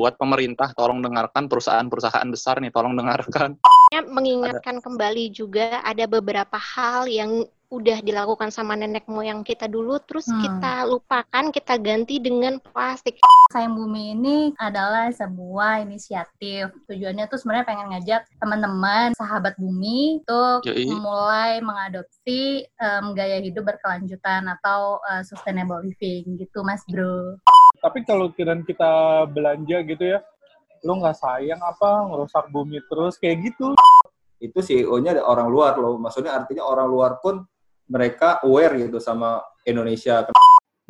buat pemerintah tolong dengarkan perusahaan-perusahaan besar nih tolong dengarkan. Mengingatkan ada. kembali juga ada beberapa hal yang udah dilakukan sama nenek moyang kita dulu terus hmm. kita lupakan kita ganti dengan plastik. Sayang Bumi ini adalah sebuah inisiatif. Tujuannya tuh sebenarnya pengen ngajak teman-teman sahabat bumi untuk Yoi. mulai mengadopsi um, gaya hidup berkelanjutan atau uh, sustainable living gitu Mas Bro. Tapi kalau kira kita belanja gitu ya, lo nggak sayang apa ngerusak bumi terus kayak gitu? Itu CEO-nya orang luar loh. Maksudnya artinya orang luar pun mereka aware gitu sama Indonesia.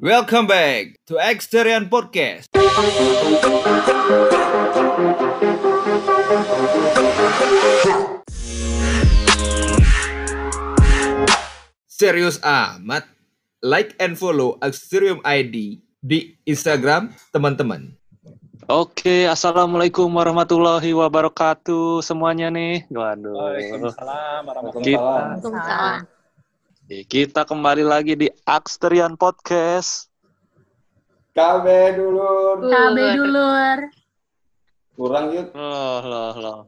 Welcome back to Exterior Podcast. Serius amat. Like and follow Exterium ID di Instagram teman-teman. Oke, assalamualaikum warahmatullahi wabarakatuh semuanya nih. Waduh. Waalaikumsalam warahmatullahi wabarakatuh. Kita kembali lagi di Aksterian Podcast. KB dulur. KB dulur. Kurang yuk. Loh, loh, loh,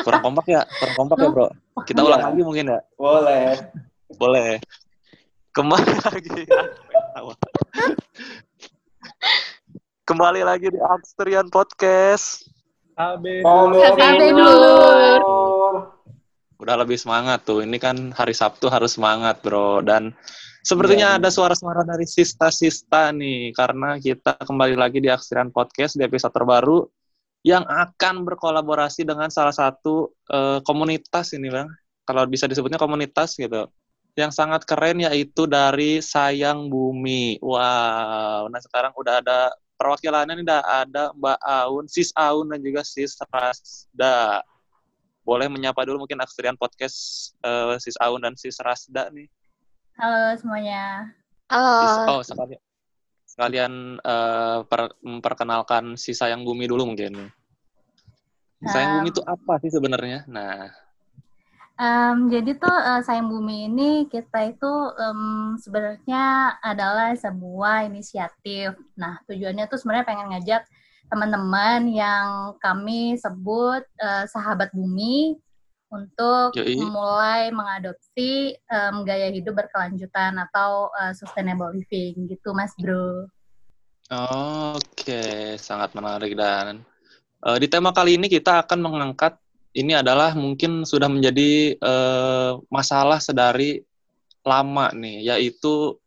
Kurang kompak ya? Kurang kompak ya, Bro? Kita ulang lagi mungkin ya? Boleh. Boleh. Kembali lagi. Kembali lagi di Aksterian Podcast. KB dulur udah lebih semangat tuh. Ini kan hari Sabtu harus semangat, bro. Dan sepertinya yeah. ada suara-suara dari sista-sista nih, karena kita kembali lagi di Aksiran Podcast di episode terbaru yang akan berkolaborasi dengan salah satu uh, komunitas ini, bang. Kalau bisa disebutnya komunitas gitu. Yang sangat keren yaitu dari Sayang Bumi. Wow. Nah sekarang udah ada perwakilannya nih, udah ada Mbak Aun, Sis Aun dan juga Sis Rasda boleh menyapa dulu mungkin Aksterian Podcast uh, Sis Aun dan Sis Rasda nih. Halo semuanya. Halo. oh, sekalian, sekalian uh, per, memperkenalkan si Sayang Bumi dulu mungkin. Sayang um, Bumi itu apa sih sebenarnya? Nah. Um, jadi tuh uh, Sayang Bumi ini kita itu um, sebenarnya adalah sebuah inisiatif. Nah tujuannya tuh sebenarnya pengen ngajak teman-teman yang kami sebut uh, sahabat bumi untuk Yoi. mulai mengadopsi um, gaya hidup berkelanjutan atau uh, sustainable living gitu Mas Bro. Oke, sangat menarik dan uh, di tema kali ini kita akan mengangkat ini adalah mungkin sudah menjadi uh, masalah sedari lama nih, yaitu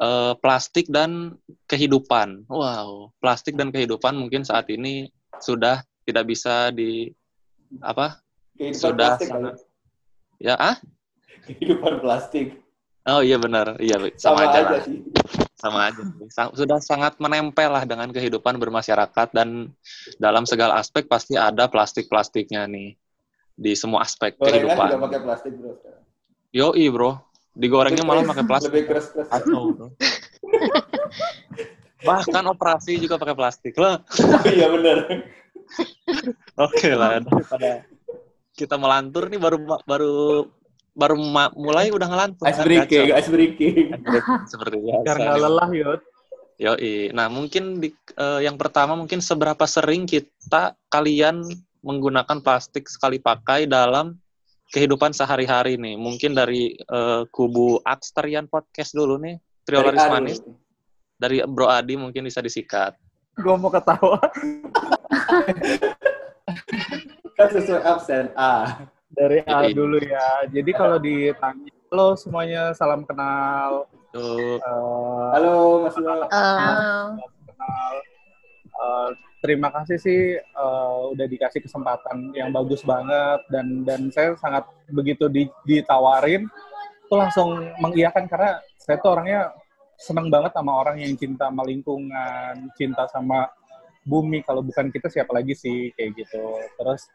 uh, plastik dan kehidupan. Wow, plastik dan kehidupan mungkin saat ini sudah tidak bisa di apa? Kehidupan sudah plastik, sangat ya ah? Kehidupan plastik. Oh iya benar, iya sama, sama aja, aja sih. Sama aja. Sudah sangat menempel lah dengan kehidupan bermasyarakat dan dalam segala aspek pasti ada plastik-plastiknya nih di semua aspek Gorengan kehidupan. juga pakai plastik bro. Yoi bro, digorengnya malah pakai plastik. Lebih keras keras. Bahkan operasi juga pakai plastik lah. Oh, iya benar. Oke lah daripada kita melantur nih baru baru baru mulai udah ngelantur. Ice breaking, ice breaking. Seperti biasa. Karena lelah yuk. Yoi. Nah mungkin di, uh, yang pertama mungkin seberapa sering kita kalian menggunakan plastik sekali pakai dalam kehidupan sehari-hari nih. Mungkin dari uh, kubu Aksterian Podcast dulu nih, Trio Laris Manis. Dari Bro Adi mungkin bisa disikat. Gue mau ketawa. kan sesuai absen A. Dari A dulu ya. Jadi kalau ditanya, halo semuanya, salam kenal. Halo. Uh, halo Mas Halo. Halo. Kenal. Uh, terima kasih sih uh, udah dikasih kesempatan yang bagus banget dan dan saya sangat begitu ditawarin tuh langsung mengiyakan karena saya tuh orangnya seneng banget sama orang yang cinta sama lingkungan, cinta sama bumi. Kalau bukan kita siapa lagi sih kayak gitu. Terus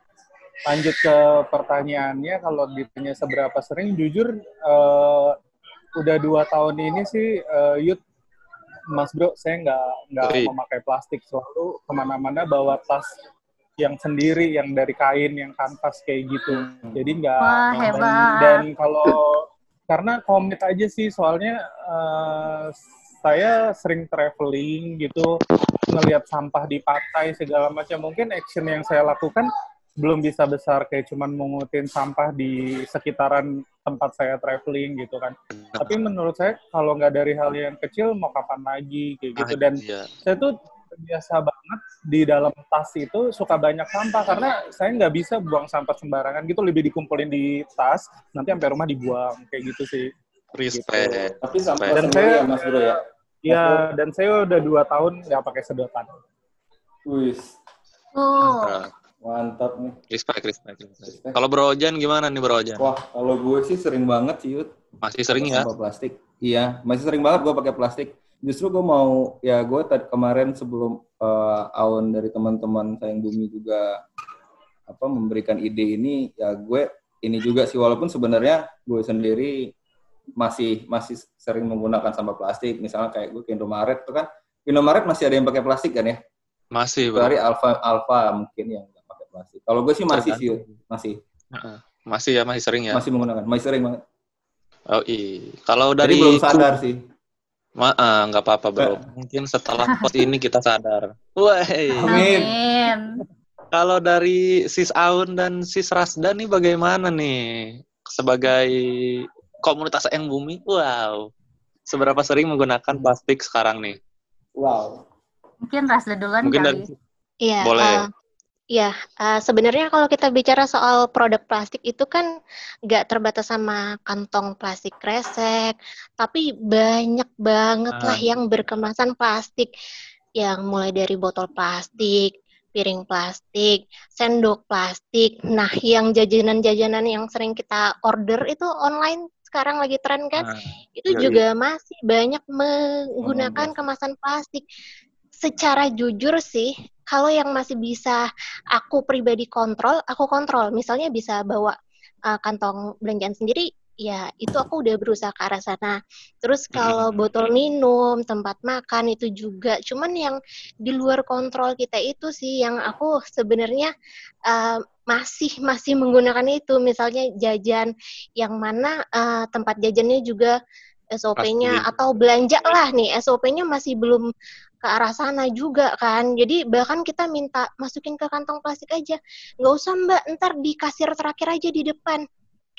lanjut ke pertanyaannya, kalau ditanya seberapa sering, jujur uh, udah dua tahun ini sih uh, Yud Mas Bro, saya nggak nggak memakai plastik. Selalu ke mana-mana bawa tas yang sendiri, yang dari kain, yang kanvas kayak gitu. Hmm. Jadi nggak dan, dan kalau karena komit aja sih, soalnya uh, saya sering traveling gitu, ngelihat sampah di pantai segala macam. Mungkin action yang saya lakukan belum bisa besar kayak cuman mengutin sampah di sekitaran tempat saya traveling gitu kan. Tapi menurut saya kalau nggak dari hal yang kecil mau kapan lagi kayak gitu dan Iya. saya tuh biasa banget di dalam tas itu suka banyak sampah karena saya nggak bisa buang sampah sembarangan gitu lebih dikumpulin di tas nanti sampai rumah dibuang kayak gitu sih. Respect. Tapi sampah Dan saya- ya Mas Bro ya. Ya dan saya udah dua tahun nggak pakai sedotan. Wih, Tuh. Mantap. Mantap nih. Respect, respect, respect. Respect. Kalau Bro Ojan gimana nih Bro Ojan? Wah, kalau gue sih sering banget sih, Yud. Masih sering ya? Sampah plastik. Iya, masih sering banget gue pakai plastik. Justru gue mau, ya gue tadi kemarin sebelum eh, Aun dari teman-teman sayang bumi juga apa memberikan ide ini, ya gue ini juga sih walaupun sebenarnya gue sendiri masih masih sering menggunakan sampah plastik. Misalnya kayak gue ke Indomaret tuh kan, Indomaret masih ada yang pakai plastik kan ya? Masih, Bro. Kecuali Alfa Alfa mungkin yang plastik. Kalau gue sih masih sih, masih Heeh. Masih ya, masih sering ya? masih menggunakan, masih sering banget. Oh iya. Kalau Jadi dari belum sadar sih. Ma ah, nggak apa-apa bro. Mungkin setelah post ini kita sadar. Wah. Amin. Amin. Kalau dari Sis Aun dan Sis Rasda nih bagaimana nih sebagai komunitas yang bumi? Wow. Seberapa sering menggunakan plastik sekarang nih? Wow. Mungkin Rasda duluan Mungkin kali. dari Iya. Boleh. eh, Iya, eh, sebenarnya kalau kita bicara soal produk plastik itu kan nggak terbatas sama kantong plastik kresek, tapi banyak banget lah Ah. yang berkemasan plastik, yang mulai dari botol plastik, piring plastik, sendok plastik. Nah, yang jajanan-jajanan yang sering kita order itu online sekarang lagi tren kan, Nah, itu Yoi. juga masih banyak menggunakan plastik. kemasan plastik. Secara jujur sih, kalau yang masih bisa aku pribadi kontrol, aku kontrol. Misalnya bisa bawa uh, kantong belanjaan sendiri, ya itu aku udah berusaha ke arah sana. Terus kalau botol minum, tempat makan itu juga. Cuman yang di luar kontrol kita itu sih yang aku sebenarnya uh, masih masih menggunakan itu. Misalnya jajan yang mana uh, tempat jajannya juga SOP-nya atau belanja lah nih SOP-nya masih belum ke arah sana juga kan. Jadi bahkan kita minta masukin ke kantong plastik aja. Nggak usah mbak, ntar di kasir terakhir aja di depan.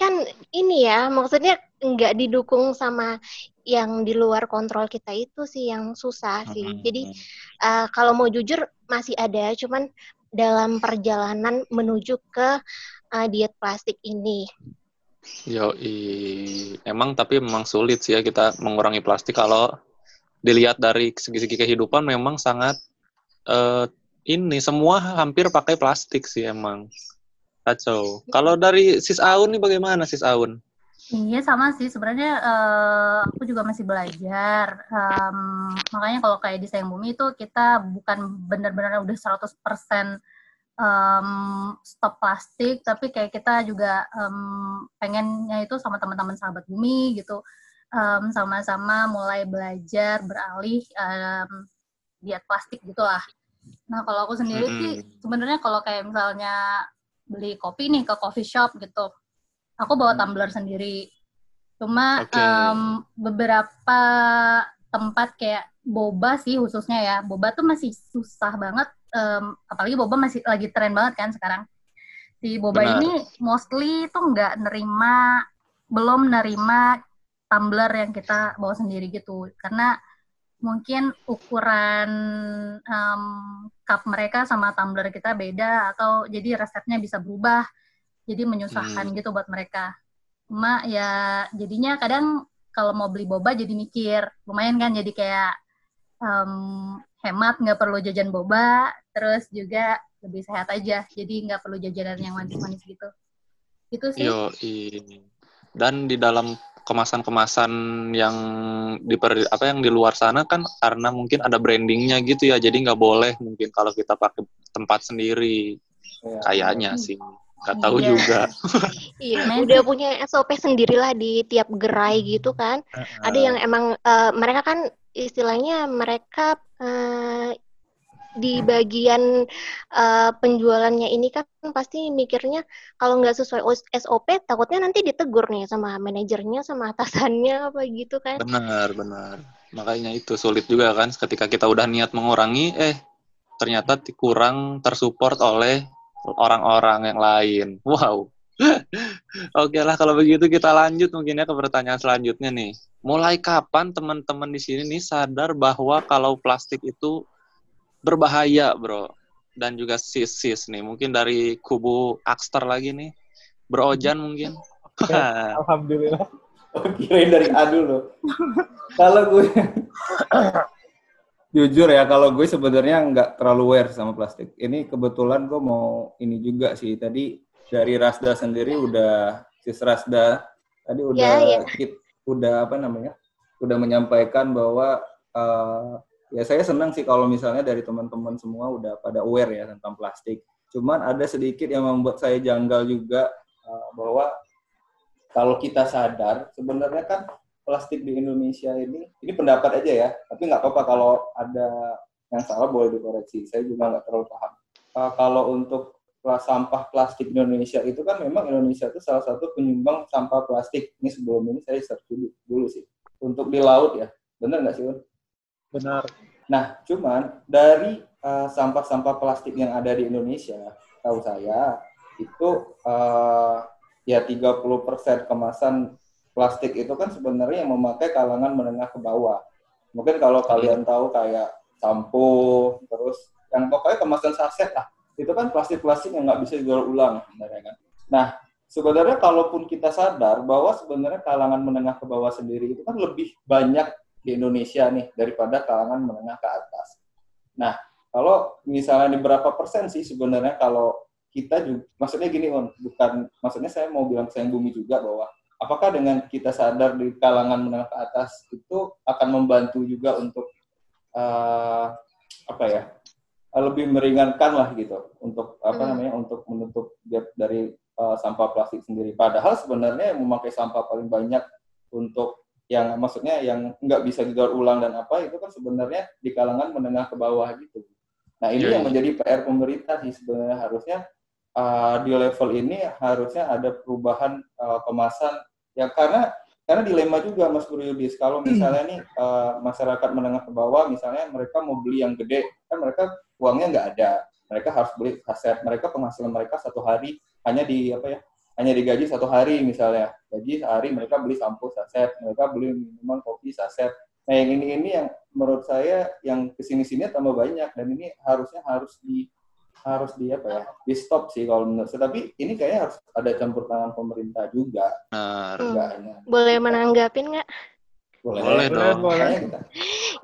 Kan ini ya, maksudnya nggak didukung sama yang di luar kontrol kita itu sih yang susah sih. Hmm. Jadi eh, kalau mau jujur masih ada, cuman dalam perjalanan menuju ke eh, diet plastik ini. Yoi. Emang tapi memang sulit sih ya kita mengurangi plastik kalau dilihat dari segi-segi kehidupan memang sangat eh, ini semua hampir pakai plastik sih emang. Kacau. Kalau dari Sis Aun nih bagaimana Sis Aun? Iya sama sih sebenarnya eh, aku juga masih belajar Em, makanya kalau kayak di Sayang Bumi itu kita bukan benar-benar udah 100% em, stop plastik tapi kayak kita juga em, pengennya itu sama teman-teman sahabat bumi gitu em, sama-sama mulai belajar beralih em, diet plastik gitulah. Nah kalau aku sendiri sih Mm-mm. sebenarnya kalau kayak misalnya beli kopi nih ke coffee shop gitu aku bawa Hmm. tumbler sendiri. Cuma Oke. em, beberapa tempat kayak boba sih khususnya ya, boba tuh masih susah banget. em, apalagi boba masih lagi tren banget kan sekarang. Si boba Benar. ini mostly tuh nggak nerima, belum nerima tumbler yang kita bawa sendiri gitu, karena mungkin ukuran em, cup mereka sama tumbler kita beda atau jadi resepnya bisa berubah jadi menyusahkan Hmm. gitu buat mereka cuma ya jadinya kadang kalau mau beli boba jadi mikir lumayan kan jadi kayak em, hemat nggak perlu jajan boba terus juga lebih sehat aja jadi nggak perlu jajanan yang manis-manis gitu itu sih Yoi. Dan di dalam kemasan-kemasan yang di apa yang di luar sana kan karena mungkin ada brandingnya gitu ya, jadi nggak boleh mungkin kalau kita pakai tempat sendiri Ya. kayaknya sih, nggak tahu Iya. juga. Iya, Amazing. udah punya SOP sendirilah di tiap gerai gitu kan. Ada yang emang eh, mereka kan istilahnya mereka eh, di bagian eh, penjualannya ini kan pasti mikirnya kalau nggak sesuai SOP takutnya nanti ditegur nih sama manajernya sama atasannya apa gitu kan. Benar, benar. Makanya itu sulit juga kan ketika kita udah niat mengurangi, eh ternyata kurang tersupport oleh orang-orang yang lain. Wow. Oke lah kalau begitu kita lanjut mungkin ya ke pertanyaan selanjutnya nih. Mulai kapan teman-teman di sini nih sadar bahwa kalau plastik itu berbahaya, Bro? Dan juga sis-sis nih. Mungkin dari kubu Akster lagi nih. Bro Ojan mungkin. Alhamdulillah. Oh, kirain dari adu loh. kalau gue jujur ya, kalau gue sebenarnya nggak terlalu aware sama plastik. Ini kebetulan gue mau ini juga sih. Tadi dari Rasda sendiri udah sis Rasda tadi udah Ya, ya. kit- udah apa namanya? Udah menyampaikan bahwa eh, ya saya senang sih kalau misalnya dari teman-teman semua udah pada aware ya tentang plastik. Cuman ada sedikit yang membuat saya janggal juga eh, bahwa kalau kita sadar sebenarnya kan plastik di Indonesia ini ini pendapat aja ya. Tapi nggak apa-apa kalau ada yang salah boleh dikoreksi. Saya juga nggak terlalu paham. Uh, kalau untuk sampah plastik di Indonesia itu kan memang Indonesia itu salah satu penyumbang sampah plastik. Ini sebelum ini saya search dulu, dulu sih. Untuk di laut ya. Benar nggak sih Un? Benar. Nah, cuman dari uh, sampah-sampah plastik yang ada di Indonesia, tahu saya itu uh, ya 30% kemasan plastik itu kan sebenarnya yang memakai kalangan menengah ke bawah. Mungkin kalau kalian tahu kayak sampo, terus yang pokoknya kemasan saset lah. Itu kan plastik-plastik yang nggak bisa dijual ulang sebenarnya kan. Nah, sebenarnya kalaupun kita sadar bahwa sebenarnya kalangan menengah ke bawah sendiri itu kan lebih banyak di Indonesia nih daripada kalangan menengah ke atas. Nah, kalau misalnya di berapa persen sih sebenarnya kalau kita juga, maksudnya gini On, bukan, maksudnya saya mau bilang ke sayang bumi juga bahwa apakah dengan kita sadar di kalangan menengah ke atas itu akan membantu juga untuk eh, apa ya lebih meringankan lah gitu untuk apa Hmm. namanya untuk menutup gap dari eh, sampah plastik sendiri. Padahal sebenarnya yang memakai sampah paling banyak untuk yang maksudnya yang nggak bisa didaur ulang dan apa itu kan sebenarnya di kalangan menengah ke bawah gitu. Nah ini Iya, yang iya. menjadi PR pemerintah sih sebenarnya. Harusnya uh, di level ini harusnya ada perubahan uh, kemasan. Yang karena karena dilema juga Mas Yudis. Kalau misalnya nih uh, masyarakat menengah ke bawah misalnya mereka mau beli yang gede kan mereka uangnya nggak ada. Mereka harus beli kaset mereka penghasilan mereka satu hari hanya di apa ya hanya digaji satu hari misalnya. Gaji sehari mereka beli sampo saset. Mereka beli minuman kopi saset. Nah yang ini ini yang menurut saya yang ke sini sini tambah banyak. Dan ini harusnya harus di harus di apa ya? Di stop sih kalau menurut saya. Tapi ini kayaknya harus ada campur tangan pemerintah juga. Benar. Hmm. Boleh menanggapin nggak? boleh, Boleh dong. boleh.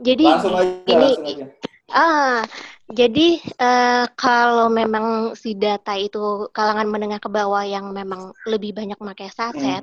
Jadi langsung aja ini langsung aja. Ah, jadi eh, kalau memang si data itu kalangan menengah ke bawah yang memang lebih banyak pakai saset,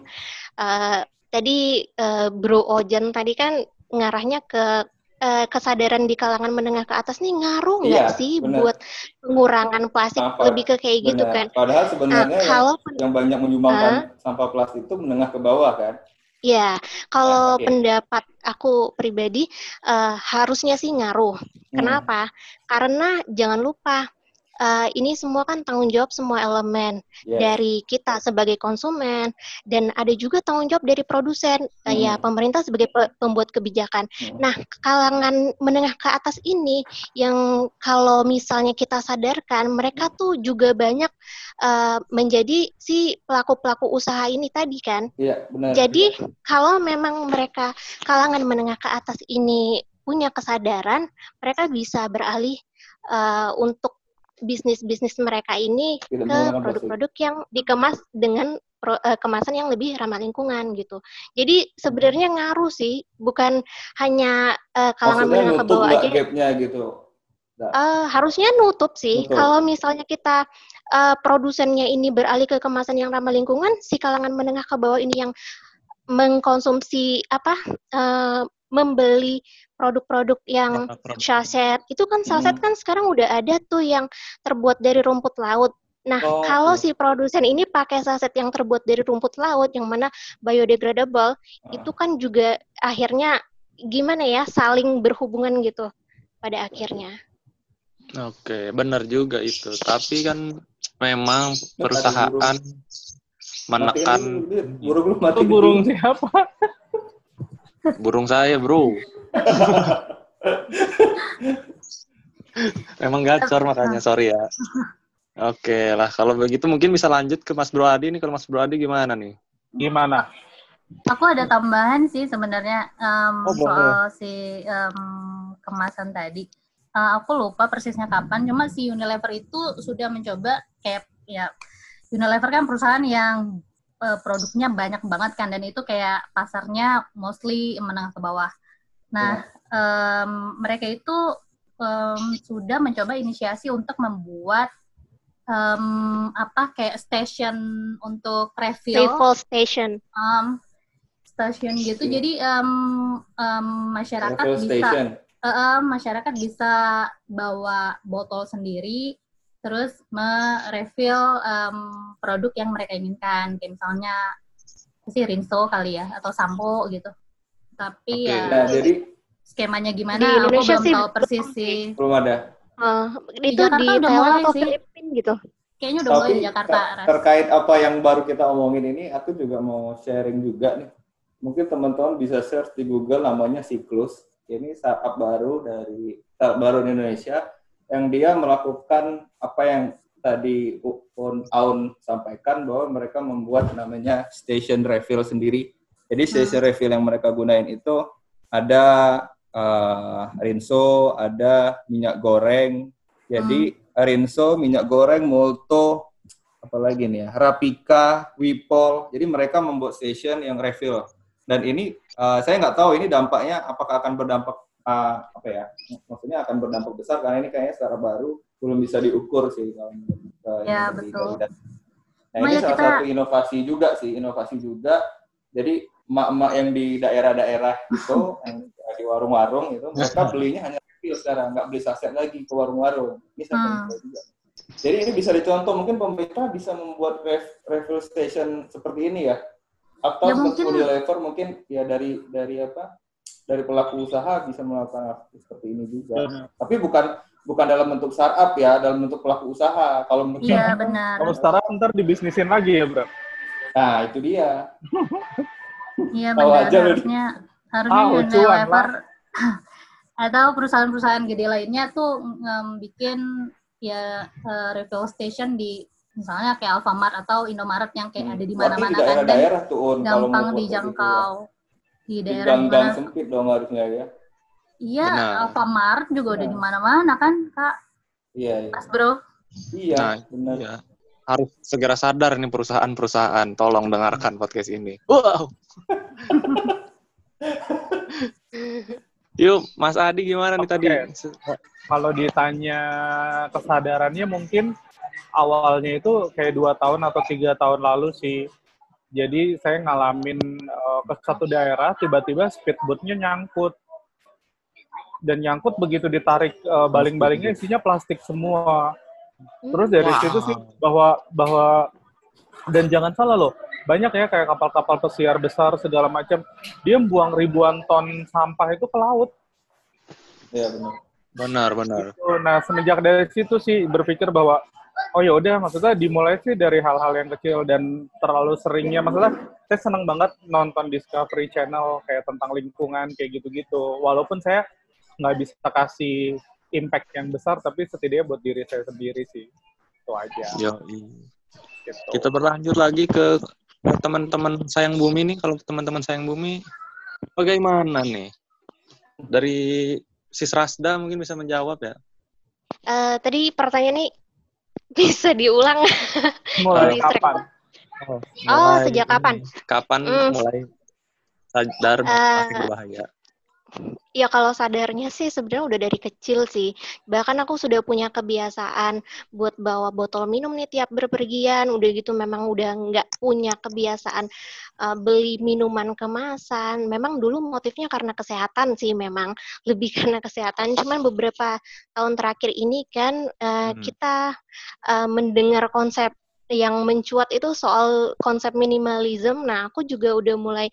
eh, tadi eh, Bro Ojan tadi kan ngarahnya ke eh, kesadaran di kalangan menengah ke atas nih ngaruh nggak Iya, sih benar. buat pengurangan plastik Sampah, lebih ke kayak gitu Benar. kan? padahal sebenarnya yang, kalau yang banyak menyumbangkan sampah plastik itu menengah ke bawah kan Ya, kalau Ya, oke. pendapat aku pribadi eh, harusnya sih ngaruh. Hmm. Kenapa? Karena jangan lupa eh, ini semua kan tanggung jawab semua elemen Yes. dari kita sebagai konsumen dan ada juga tanggung jawab dari produsen, eh, ya Hmm. pemerintah sebagai pe- pembuat kebijakan. Hmm. Nah, kalangan menengah ke atas ini yang kalau misalnya kita sadarkan mereka tuh juga banyak eh, menjadi si pelaku-pelaku usaha ini tadi kan. Iya, benar. Jadi kalau memang mereka kalangan menengah ke atas ini punya kesadaran, mereka bisa beralih eh, untuk bisnis-bisnis mereka ini Tidak ke produk-produk yang dikemas dengan pro- eh, kemasan yang lebih ramah lingkungan gitu. Jadi sebenarnya ngaruh sih, bukan hanya eh, kalangan Maksudnya menengah ke bawah aja. gapnya gitu. Eh, harusnya nutup sih. Nutup. Kalau misalnya kita eh, produsennya ini beralih ke kemasan yang ramah lingkungan, si kalangan menengah ke bawah ini yang mengkonsumsi apa eh, membeli produk-produk yang saset itu kan saset Hmm. kan sekarang udah ada tuh yang terbuat dari rumput laut. Nah, Oh, kalau oke. si produsen ini pakai saset yang terbuat dari rumput laut yang mana biodegradable, Ah. itu kan juga akhirnya gimana ya saling berhubungan gitu pada akhirnya. Oke, benar juga itu. Tapi kan memang perusahaan menekan burung mati. Burung siapa? burung saya, bro. Emang gacor makanya, sorry ya. Oke lah, kalau begitu mungkin bisa lanjut ke Mas Bro Adi nih. Kalau Mas Bro Adi gimana nih? Gimana? Aku ada tambahan sih sebenarnya um, Oh, boleh. soal si um, kemasan tadi. Uh, aku lupa persisnya kapan, cuma si Unilever itu sudah mencoba kayak ya Unilever kan perusahaan yang uh, produknya banyak banget kan dan itu kayak pasarnya mostly menengah ke bawah. Nah, em, mereka itu em, sudah mencoba inisiasi untuk membuat em, apa kayak station untuk refill Refill station. um, stasiun gitu. Oke. Jadi em, em, masyarakat Refill bisa eh, eh, masyarakat bisa bawa botol sendiri terus merefill em, produk yang mereka inginkan kayak misalnya sih rinso kali ya atau sampo gitu tapi Oke. ya Nah, jadi skemanya gimana Di aku Indonesia belum sih tahu belum persis sih. belum ada. Eh, itu Jakarta di udah Thailand mulai atau sih. Filipina gitu. kayaknya udah mulai Tapi di Jakarta ter- Ras. terkait apa yang baru kita omongin ini, aku juga mau sharing juga nih. Mungkin teman-teman bisa search di Google namanya Siklus. Ini startup baru dari startup baru di Indonesia yang dia melakukan apa yang tadi Un Aun sampaikan bahwa mereka membuat namanya station refill sendiri. Jadi station refill yang mereka gunain itu ada eh, rinso, ada minyak goreng. Jadi rinso, minyak goreng, molto, apalagi nih ya, Rapika, Wipol. Jadi mereka membuat station yang refill. Dan ini eh, saya nggak tahu ini dampaknya apakah akan berdampak eh, apa ya? Maksudnya akan berdampak besar karena ini kayaknya secara baru belum bisa diukur sih kalau eh, Ya, betul. Nah Cuma ini ya salah kita- satu inovasi juga sih, inovasi juga. Jadi emak-emak yang di daerah-daerah itu, yang di warung-warung itu, mereka belinya hanya refill sekarang, nggak beli saset lagi ke warung-warung. Ini saya Hmm. juga. Jadi ini bisa dicontoh, mungkin pemerintah bisa membuat ref- refill station seperti ini ya. Atau Ya, mungkin- Unilever mungkin ya dari dari apa? Dari pelaku usaha bisa melakukan seperti ini juga. Benar. Tapi bukan bukan dalam bentuk startup ya, dalam bentuk pelaku usaha. Kalau menurut Iya saya, benar. Kalau startup ntar dibisnisin lagi ya, Bro. Nah, itu dia. Iya benar. aja. Harusnya harusnya Ah, Unilever atau perusahaan-perusahaan gede lainnya tuh ngem, bikin ya eh, refill station di misalnya kayak Alfamart atau Indomaret yang kayak ada di mana-mana di kan dan daerah-daerah tuh, Un, gampang ya. dijangkau di Di daerah gang-gang mana sempit dong harusnya ya. iya. Alfamart juga udah Iya. di mana-mana kan kak Iya, iya. Mas Bro Iya, Nah, benar. Iya. Harus segera sadar nih perusahaan-perusahaan. Tolong dengarkan podcast ini. Wow. Yuk, Mas Adi gimana nih tadi? Kalau ditanya kesadarannya mungkin awalnya itu kayak dua tahun atau tiga tahun lalu sih. Jadi saya ngalamin eh, ke satu daerah tiba-tiba speedboatnya nyangkut dan nyangkut begitu ditarik eh, baling-balingnya isinya plastik semua. Terus dari Wow. situ sih bahwa bahwa dan jangan salah loh, banyak ya kayak kapal-kapal pesiar besar segala macam, dia buang ribuan ton sampah itu ke laut. Iya, benar. Benar, benar. Gitu. Nah semenjak dari situ sih berpikir bahwa oh ya udah maksudnya dimulai sih dari hal-hal yang kecil dan terlalu seringnya maksudnya saya senang banget nonton Discovery Channel kayak tentang lingkungan kayak gitu-gitu. Walaupun saya nggak bisa kasih impact yang besar tapi setidaknya buat diri saya sendiri sih itu aja. Yo, Gitu. kita berlanjut lagi ke teman-teman sayang bumi nih. Kalau teman-teman sayang bumi, bagaimana nih? Dari Sis Rasda mungkin bisa menjawab ya. Eh, tadi pertanyaan ini bisa diulang. Mulai kapan? Oh, Mulai- sejak kapan? Kapan Hmm. mulai sadar Eh, plastik berbahaya? Ya kalau sadarnya sih sebenarnya udah dari kecil sih. Bahkan aku sudah punya kebiasaan buat bawa botol minum nih tiap berpergian. Udah gitu memang udah nggak punya kebiasaan uh, beli minuman kemasan. Memang dulu motifnya karena kesehatan sih memang. Lebih karena kesehatan. Cuman beberapa tahun terakhir ini kan uh, Hmm. kita uh, mendengar konsep yang mencuat itu soal konsep minimalism. Nah, aku juga udah mulai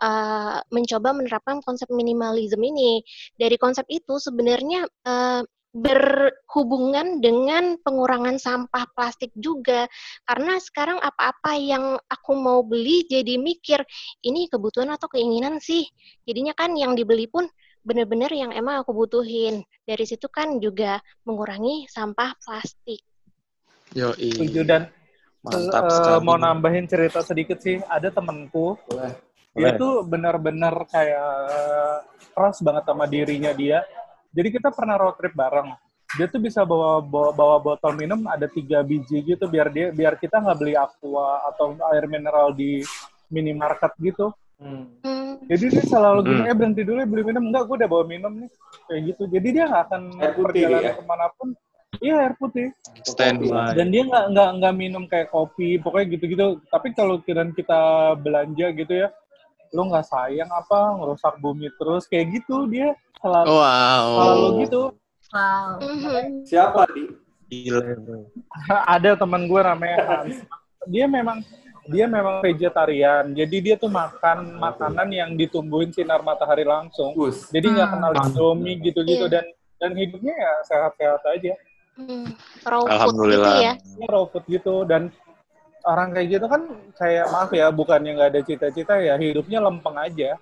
uh, mencoba menerapkan konsep minimalism ini. Dari konsep itu sebenarnya uh, berhubungan dengan pengurangan sampah plastik juga. Karena sekarang apa-apa yang aku mau beli jadi mikir, ini kebutuhan atau keinginan sih. Jadinya kan yang dibeli pun bener-bener yang emang aku butuhin. Dari situ kan juga mengurangi sampah plastik. Yoi. Setuju dan Mantap eh, sekali. mau nambahin cerita sedikit sih. Ada temenku, Boleh. Dia tuh benar-benar kayak eh, keras banget sama dirinya dia. Jadi kita pernah road trip bareng. Dia tuh bisa bawa bawa, bawa botol minum ada tiga biji gitu biar dia biar kita nggak beli aqua atau air mineral di minimarket gitu. Hmm. Jadi dia selalu gini, Hmm. eh berhenti dulu ya beli minum. Enggak, gue udah bawa minum nih. Kayak gitu. Jadi dia nggak akan Air putih perjalanan ya? ke mana pun. Iya air putih. Standby. Dan dia nggak nggak nggak minum kayak kopi, pokoknya gitu-gitu. Tapi kalau kirain kita belanja gitu ya, lu nggak sayang apa ngerusak bumi terus kayak gitu dia selalu Wow. selalu gitu. Wow. mhm. Siapa di? Gila. Ada teman gue namanya Hans. Dia memang dia memang vegetarian. Jadi dia tuh makan makanan yang ditumbuhin sinar matahari langsung. Gus. Jadi nggak Hmm. kenal Indomie gitu-gitu Iya. dan dan hidupnya ya sehat-sehat aja. Hmm, raw food gitu Alhamdulillah. ya. Ini raw food gitu dan orang kayak gitu kan kayak maaf ya bukannya nggak ada cita-cita ya hidupnya lempeng aja.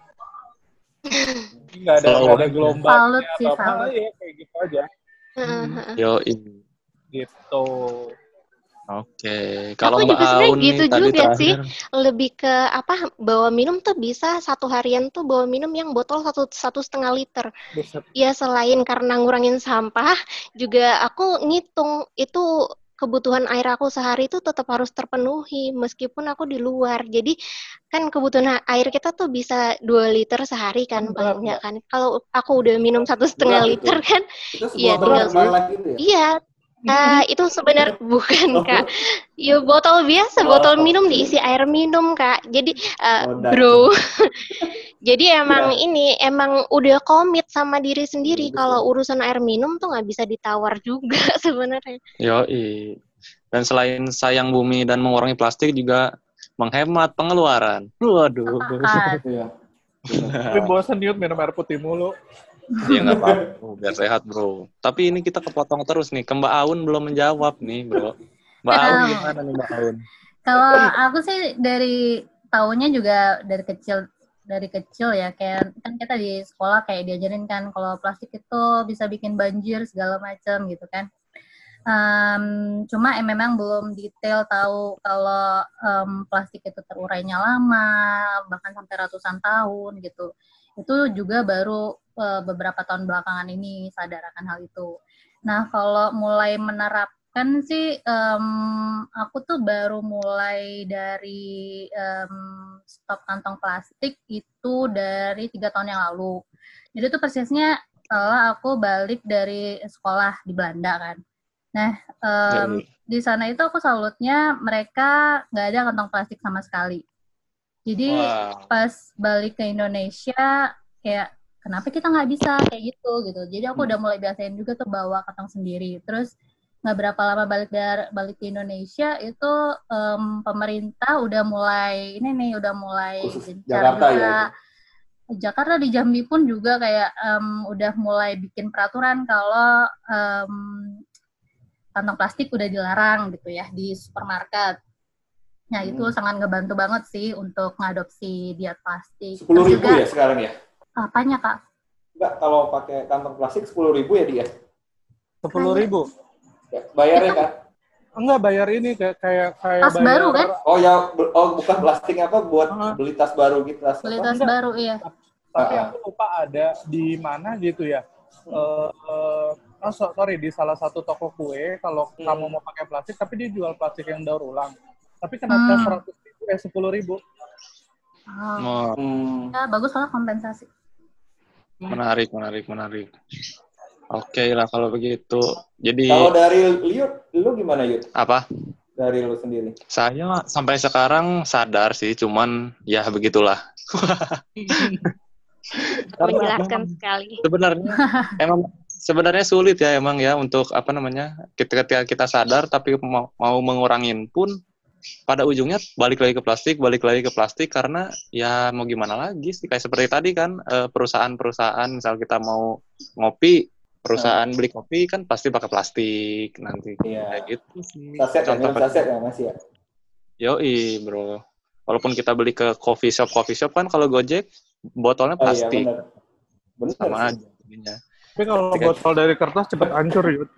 Nggak ada nggak ada gelombangnya Salut sih, atau apa ya kayak gitu aja Heeh, heeh. Yoi. gitu. Oke. Kalau Aku Mbak juga sebenarnya Aun nih gitu tadi juga sih. terakhir. Lebih ke apa? Bawa minum tuh bisa satu harian tuh bawa minum yang botol satu satu setengah liter. Buset. Ya selain karena ngurangin sampah, juga aku ngitung itu kebutuhan air aku sehari itu tetap harus terpenuhi meskipun aku di luar. Jadi kan kebutuhan air kita tuh bisa 2 liter sehari kan nggak kan. Kalau aku udah minum satu setengah liter kan, Itu Iya, semua berat tinggal- gitu ya? iya. Eh, itu sebenarnya bukan Oh. kak, ya botol biasa, Oh. botol minum diisi air minum kak. Jadi eh, Oh, bro, jadi emang Iya. ini emang udah komit sama diri sendiri. Kalau urusan air minum tuh nggak bisa ditawar juga sebenarnya. Yoi. Dan selain sayang bumi dan mengurangi plastik juga menghemat pengeluaran. Waduh. Iya. Tapi bosan yuk minum air putih mulu. Iya nggak apa-apa, bro. biar sehat bro. Tapi ini kita kepotong terus nih. Ke Mbak Aun belum menjawab nih bro. Mbak Aun Tahu. gimana nih Mbak Aun? Kalau aku sih dari tahunya juga dari kecil dari kecil ya kayak kan kita di sekolah kayak diajarin kan kalau plastik itu bisa bikin banjir segala macam gitu kan. Em, cuma em memang belum detail tahu kalau em, plastik itu terurainya lama bahkan sampai ratusan tahun gitu. Itu juga baru eh, beberapa tahun belakangan ini sadar akan hal itu. Nah kalau mulai menerapkan sih em, aku tuh baru mulai dari em, stop kantong plastik itu dari tiga tahun yang lalu. Jadi itu persisnya setelah aku balik dari sekolah di Belanda kan. Nah Yoi. di sana itu aku salutnya mereka nggak ada kantong plastik sama sekali. Jadi Wow. pas balik ke Indonesia kayak kenapa kita nggak bisa kayak gitu gitu. Jadi aku udah mulai biasain juga tuh bawa kantong sendiri. Terus nggak berapa lama balik dari balik ke Indonesia itu em, pemerintah udah mulai ini nih udah mulai Khusus Jakarta ya, juga. Jakarta di Jambi pun juga kayak em, udah mulai bikin peraturan kalau em, kantong plastik udah dilarang gitu ya di supermarket. Nah itu Hmm. sangat ngebantu banget sih untuk ngadopsi diet plastik. Sepuluh ribu juga- ya sekarang ya? Apanya kak? Enggak, kalau pakai kantong plastik sepuluh ribu ya dia? Sepuluh ribu. Ya, bayarnya kan? Enggak bayar ini kayak kayak kayak Tas bayar baru, kan? Oh ya, oh bukan plastik apa buat Ah. beli tas baru gitu tas. Beli tas enggak. baru iya. Tapi Ah. aku lupa ada di mana gitu ya. Eh eh, oh, so- sorry di salah satu toko kue kalau Hmm. kamu mau pakai plastik tapi dia jual plastik yang daur ulang. Tapi kena cas Hmm. seratus ribu eh sepuluh ribu. Oh. Oh, Hmm. Ya, bagus soalnya kompensasi. Menarik, menarik, menarik. Oke lah kalau begitu. Jadi Kalau dari Liut, lu gimana Yud? apa? Dari lu sendiri? Saya sampai sekarang sadar sih, cuman ya begitulah. Menjelaskan sekali. sebenarnya emang sebenarnya sulit ya emang ya untuk apa namanya ketika ketika kita sadar tapi mau, mau mengurangin pun pada ujungnya balik lagi ke plastik balik lagi ke plastik karena ya mau gimana lagi sih kayak seperti tadi kan eh, perusahaan-perusahaan misal kita mau ngopi perusahaan beli kopi kan pasti pakai plastik nanti Iya. kayak gitu sih Saset ya, contoh minum saset ya masih ya? yoi bro walaupun kita beli ke coffee shop coffee shop kan kalau gojek botolnya Oh iya plastik benar. Bener sama sih. aja. Tapi kalau botol dari kertas cepet hancur, Yud.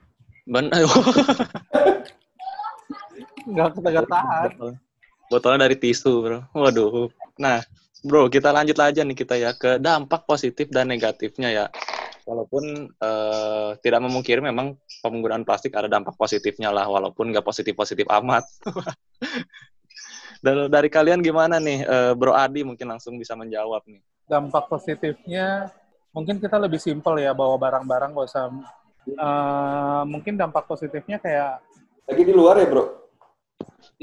Benar. Nggak nggak tahan. Botol- Botolnya dari tisu, bro. Waduh. Nah, bro, kita lanjut aja nih kita ya ke dampak positif dan negatifnya ya. Walaupun eh, tidak memungkiri memang penggunaan plastik ada dampak positifnya lah, walaupun nggak positif-positif amat. Dan dari kalian gimana nih, Eh, Bro Adi mungkin langsung bisa menjawab nih. Dampak positifnya mungkin kita lebih simpel ya bawa barang-barang nggak usah. eh, mungkin dampak positifnya kayak Lagi di luar ya, Bro?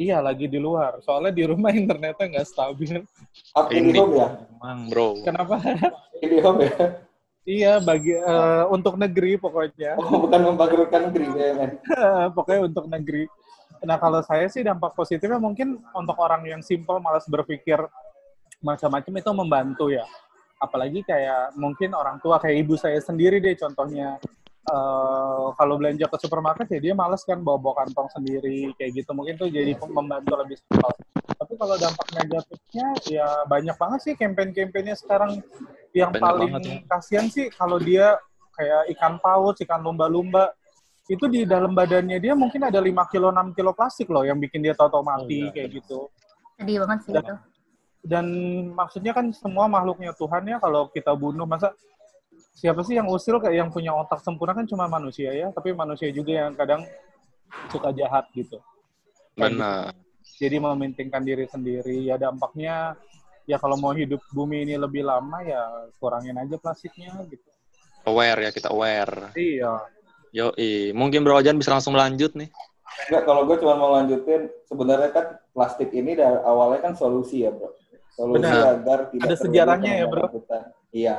Iya lagi di luar. Soalnya di rumah internetnya nggak stabil. Up in Ini home ya? memang, Bro. Kenapa? In home ya? iya bagi eh, untuk negeri pokoknya. Oh, bukan membangkrutkan negeri, BUMN. pokoknya untuk negeri. Nah kalau saya sih dampak positifnya mungkin untuk orang yang simple malas berpikir macam-macam itu membantu ya. Apalagi kayak mungkin orang tua kayak ibu saya sendiri deh contohnya. Eh, kalau belanja ke supermarket ya dia males kan bawa bawa kantong sendiri kayak gitu mungkin tuh jadi membantu lebih simpel. Tapi kalau dampak negatifnya ya banyak banget sih campaign-campaignnya sekarang yang Banyak paling banget ya. kasihan sih kalau dia kayak ikan paus, ikan lumba-lumba itu di dalam badannya dia mungkin ada 5 kilo 6 kilo plastik loh yang bikin dia tahu-tahu mati Oh, iya, kayak gitu. Sedih banget sih Dan- itu. Dan maksudnya kan semua makhluknya Tuhan ya kalau kita bunuh masa siapa sih yang usil kayak yang punya otak sempurna kan cuma manusia ya, tapi manusia juga yang kadang suka jahat gitu. Benar. Jadi mementingkan diri sendiri ya dampaknya ya kalau mau hidup bumi ini lebih lama ya kurangin aja plastiknya gitu. Aware ya, kita aware. Iya. Yoi. Mungkin Bro Ojan bisa langsung lanjut nih. Enggak, kalau gue cuma mau lanjutin, sebenarnya kan plastik ini dari awalnya kan solusi ya, bro. Solusi Benar. agar tidak Ada sejarahnya ya, hutan. Iya.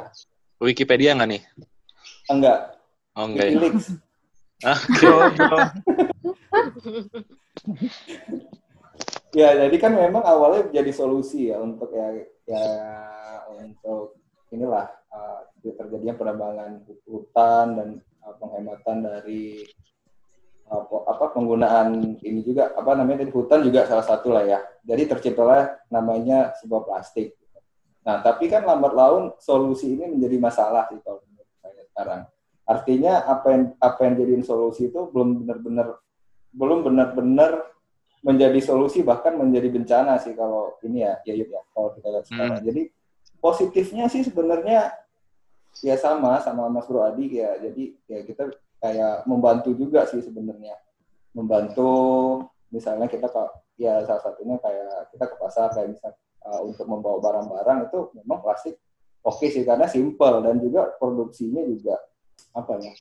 Wikipedia nggak nih? Enggak. Oh, enggak ya? Ah, Bro, bro. Ya, jadi kan memang awalnya jadi solusi ya untuk ya ya untuk inilah uh, terjadinya penambangan hutan dan uh, penghematan dari apa, apa penggunaan ini juga apa namanya tadi hutan juga salah satu lah ya. Jadi terciptalah namanya sebuah plastik. Nah, tapi kan lambat laun solusi ini menjadi masalah sih kalau menurut saya sekarang. Artinya apa yang apa yang jadiin solusi itu belum benar-benar belum benar-benar menjadi solusi bahkan menjadi bencana sih kalau ini ya ya ya kalau kita lihat sekarang. Hmm. Jadi positifnya sih sebenarnya ya sama sama Mas Bro Adi ya. Jadi ya kita kayak membantu juga sih sebenarnya. Membantu misalnya kita ya salah satunya kayak kita ke pasar kayak misal uh, untuk membawa barang-barang itu memang plastik oke sih karena simple dan juga produksinya juga apa ya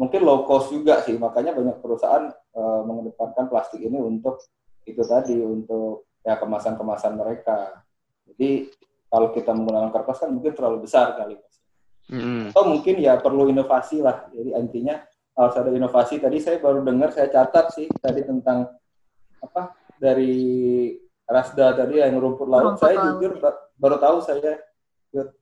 mungkin low cost juga sih. Makanya banyak perusahaan uh, mengedepankan plastik ini untuk itu tadi untuk ya kemasan-kemasan mereka. Jadi kalau kita menggunakan kertas kan mungkin terlalu besar kali. Mm, atau mungkin ya perlu inovasi lah. Jadi intinya harus ada inovasi. Tadi saya baru dengar saya catat sih tadi tentang apa dari Rasda tadi yang rumput laut Rumput saya laut. jujur ba- baru tahu saya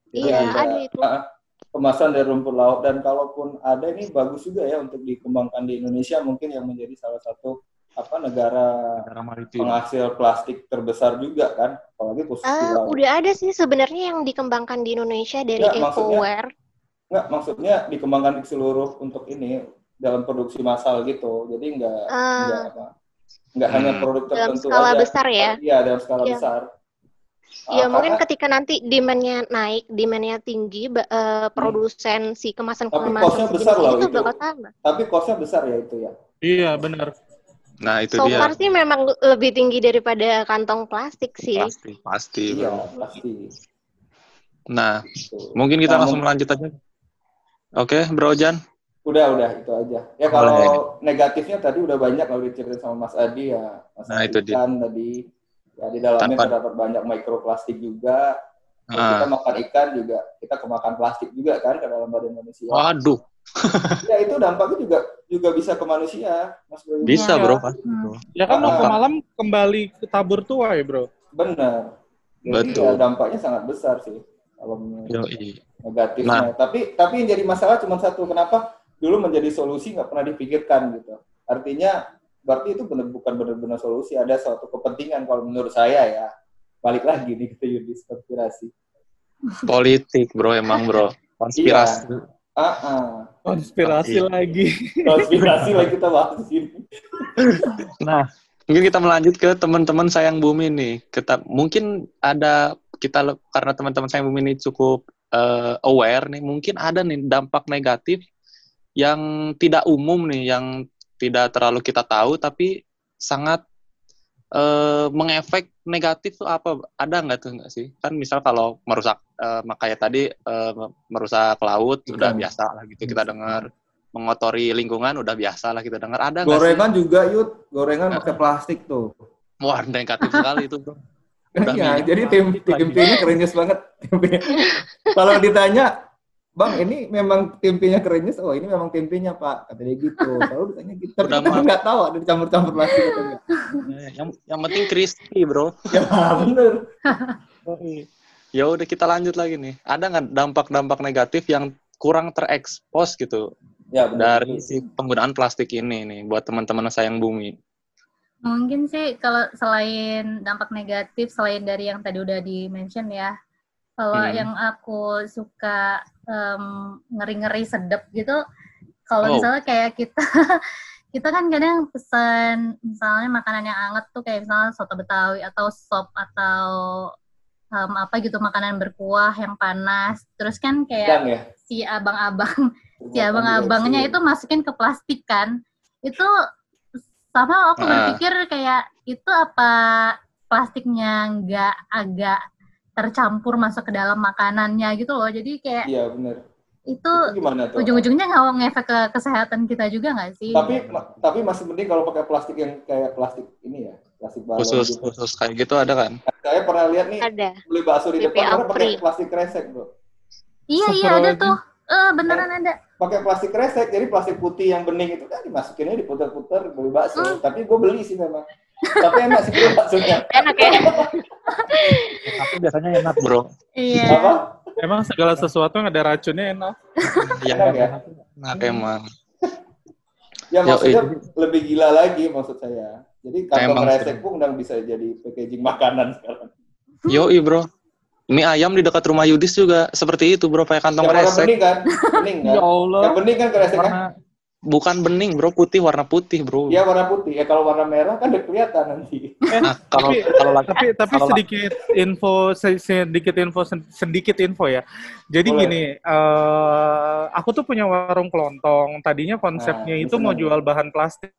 Iya, ada itu. ah, kemasan dari rumput laut dan kalaupun ada ini bagus juga ya untuk dikembangkan di Indonesia mungkin yang menjadi salah satu apa negara negara maritim. penghasil plastik terbesar juga kan apalagi khusus di laut. udah ada sih sebenarnya yang dikembangkan di Indonesia dari Nggak, EcoWare. Enggak, maksudnya dikembangkan di seluruh untuk ini dalam produksi massal gitu. Jadi enggak Ah. enggak apa enggak hanya Hmm. produk Dalam tertentu skala aja. besar ya? Iya, dalam skala Iya. besar. Ya mungkin karena- ketika nanti demand-nya naik, demand-nya tinggi, eh, produsen si Tapi kemasan-kemasan sejenis besar loh itu itu. bakal tambah. tapi cost-nya besar ya itu ya. Iya benar. Nah, itu So dia. far sih memang lebih tinggi daripada kantong plastik sih. Pasti, pasti, Iya, pasti. Nah, Gitu. mungkin kita Nah, langsung mungkin- lanjut aja. Oke, Bro Ojan. Udah, udah itu aja. Ya kalau negatifnya tadi udah banyak kalau diceritain sama Mas Adi ya. Mas Nah, Adi itu dia. kan tadi ya di dalamnya Tanpa- terdapat banyak mikroplastik juga. Kalau Ah. kita makan ikan juga kita kemakan plastik juga kan ke dalam badan manusia. Waduh, Ya itu dampaknya juga juga bisa ke manusia, Mas bisa, Iya. Bro. Pasti, Hmm. Bro. Ya kan waktu malam kembali ke tabur tua ya bro. Benar. Jadi Betul. ya dampaknya sangat besar sih kalau negatifnya. Tapi tapi yang jadi masalah cuma satu, kenapa dulu menjadi solusi nggak pernah dipikirkan gitu. Artinya berarti itu benar bukan benar-benar solusi, ada suatu kepentingan kalau menurut saya ya. Balik lagi nih ke Yudis konspirasi. Politik, Bro, emang, Bro. konspirasi. Ah, ah. Konspirasi Iya. lagi. konspirasi lagi kita bahas di sini. Nah, mungkin kita melanjut ke teman-teman sayang bumi nih. Kita mungkin ada kita karena teman-teman sayang bumi ini cukup eh, aware nih, mungkin ada nih dampak negatif yang tidak umum nih, yang tidak terlalu kita tahu tapi sangat eh, mengefek negatif tuh apa? Ada nggak tuh nggak sih? Kan misal kalau merusak eh, makanya tadi eh, merusak laut udah Ikan. biasa lah gitu kita dengar mengotori lingkungan udah biasa lah kita dengar ada nggak sih? Gorengan juga yut, gorengan pakai plastik tuh. Wah, negatif sekali itu, bro. Udah Iya, minyak jadi tim lagi. tempenya kerenyes banget. Kalau ditanya, Bang, ini memang tempenya kerenyes? Oh, ini memang tempenya, Pak. Kata dia gitu. Kalau ditanya gitu, tapi Udah kita nggak tahu ada dicampur-campur plastik atau enggak. Eh, Yang yang penting crispy, bro. Ya, bener. Ya udah kita lanjut lagi nih. Ada nggak dampak-dampak negatif yang kurang terekspos gitu Ya, bener. dari si penggunaan plastik ini nih buat teman-teman sayang bumi? Mungkin sih kalau selain dampak negatif, selain dari yang tadi udah di-mention ya, kalau Hmm. yang aku suka em, ngeri-ngeri sedep gitu, kalau Oh. misalnya kayak kita, kita kan kadang pesan misalnya makanan yang anget tuh kayak misalnya soto betawi atau sop atau em, apa gitu makanan berkuah yang panas, terus kan kayak Dan ya. si abang-abang si abang-abangnya itu masukin ke plastik kan itu sama aku Ah. berpikir kayak itu apa plastiknya nggak agak tercampur masuk ke dalam makanannya gitu loh jadi kayak Iya, bener. itu Itu gimana tuh? ujung-ujungnya nggak ngefek ke kesehatan kita juga nggak sih Tapi ma- tapi masih mending kalau pakai plastik yang kayak plastik ini ya, plastik balon Khusus gitu. khusus kayak gitu ada kan? Saya pernah lihat nih Ada. beli bakso di depan orang pakai plastik kresek, Bro. iya iya ada tuh eh beneran ada pakai plastik kresek jadi plastik putih yang bening itu kan dimasukinnya diputar-putar beli bakso Hmm. tapi gue beli sih memang tapi enak sih beli baksonya Enak ya? Tapi biasanya enak, bro. iya apa Emang segala sesuatu yang ada racunnya enak. Iya, Enak ya? enak emang. ya Yo, maksudnya ini- lebih gila lagi maksud saya jadi kantong sih. pun udah bisa jadi packaging makanan sekarang Yoi, bro. Mie ayam di dekat rumah Yudis juga seperti itu, bro. Pakai kantong yang warna kresek. bening kan bening kan Ya Allah. yang bening kan kresek kan Bukan bening, bro. Putih, warna putih, bro. Iya warna putih ya kalau warna merah kan udah kelihatan nanti Nah, kalau Tapi- kalau lagi tapi tapi Kalau- sedikit info se- sedikit info sedikit info ya. Jadi Boleh. gini, eh, aku tuh punya warung kelontong. Tadinya konsepnya Nah, itu mau jual bahan plastik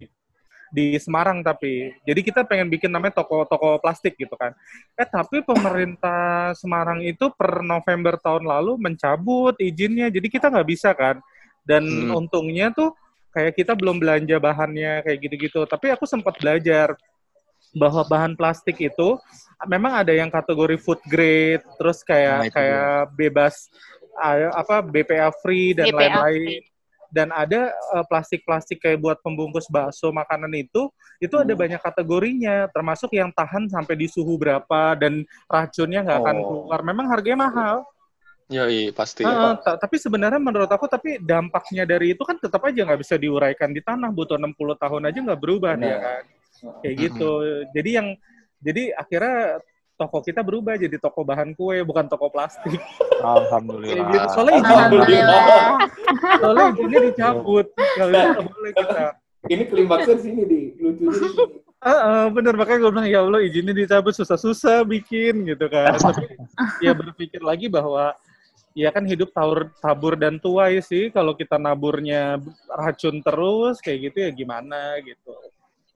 di Semarang tapi jadi kita pengen bikin namanya toko-toko plastik gitu kan. Eh tapi pemerintah Semarang itu per November tahun lalu mencabut izinnya, jadi kita nggak bisa kan. Dan Hmm. untungnya tuh kayak kita belum belanja bahannya kayak gitu-gitu. Tapi aku sempat belajar bahwa bahan plastik itu memang ada yang kategori food grade, terus Nah, kayak itu kayak bebas ah, apa BPA free dan lain-lain. Dan ada eh, plastik-plastik kayak buat pembungkus bakso makanan itu, itu ada Hmm. banyak kategorinya, termasuk yang tahan sampai di suhu berapa dan racunnya nggak akan Oh. keluar. Memang harganya mahal. Yoi, pasti. Heeh, ta- tapi sebenarnya menurut aku tapi dampaknya dari itu kan tetap aja nggak bisa diuraikan di tanah. Butuh 60 tahun aja nggak berubah dia Benar. kan. Kayak Mm-mm. gitu jadi yang jadi akhirnya toko kita berubah jadi toko bahan kue bukan toko plastik. Alhamdulillah. gitu. Soalnya izinnya alhamdulillah. soalnya izinnya dicabut. Nggak boleh kita. Ini klimaksnya sini di. Di sini Heeh, bener. Makanya gue bilang ya Allah izinnya dicabut. Susah-susah bikin gitu kan. Tapi ya berpikir lagi bahwa ya kan hidup tabur, tabur dan tuai sih kalau kita naburnya racun terus kayak gitu ya gimana gitu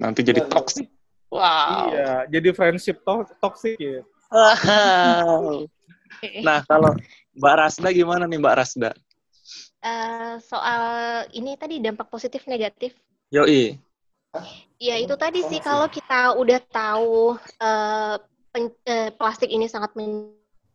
Nanti jadi Iya, toxic. Wow. iya jadi friendship to toxic ya Wow. Nah, kalau Mbak Rasda gimana nih Mbak Rasda? Eh, soal ini tadi dampak positif negatif. Yoi. Ya itu tadi sih kalau kita udah tahu eh, pen- eh, plastik ini sangat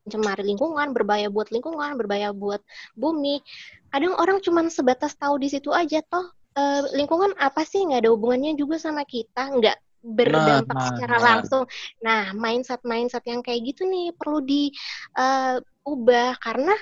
mencemari lingkungan, berbahaya buat lingkungan, berbahaya buat bumi. Kadang orang cuman sebatas tahu di situ aja toh eh, lingkungan apa sih nggak ada hubungannya juga sama kita, nggak berdampak nah, secara nah. langsung. Nah, mindset-mindset yang kayak gitu nih perlu diubah karena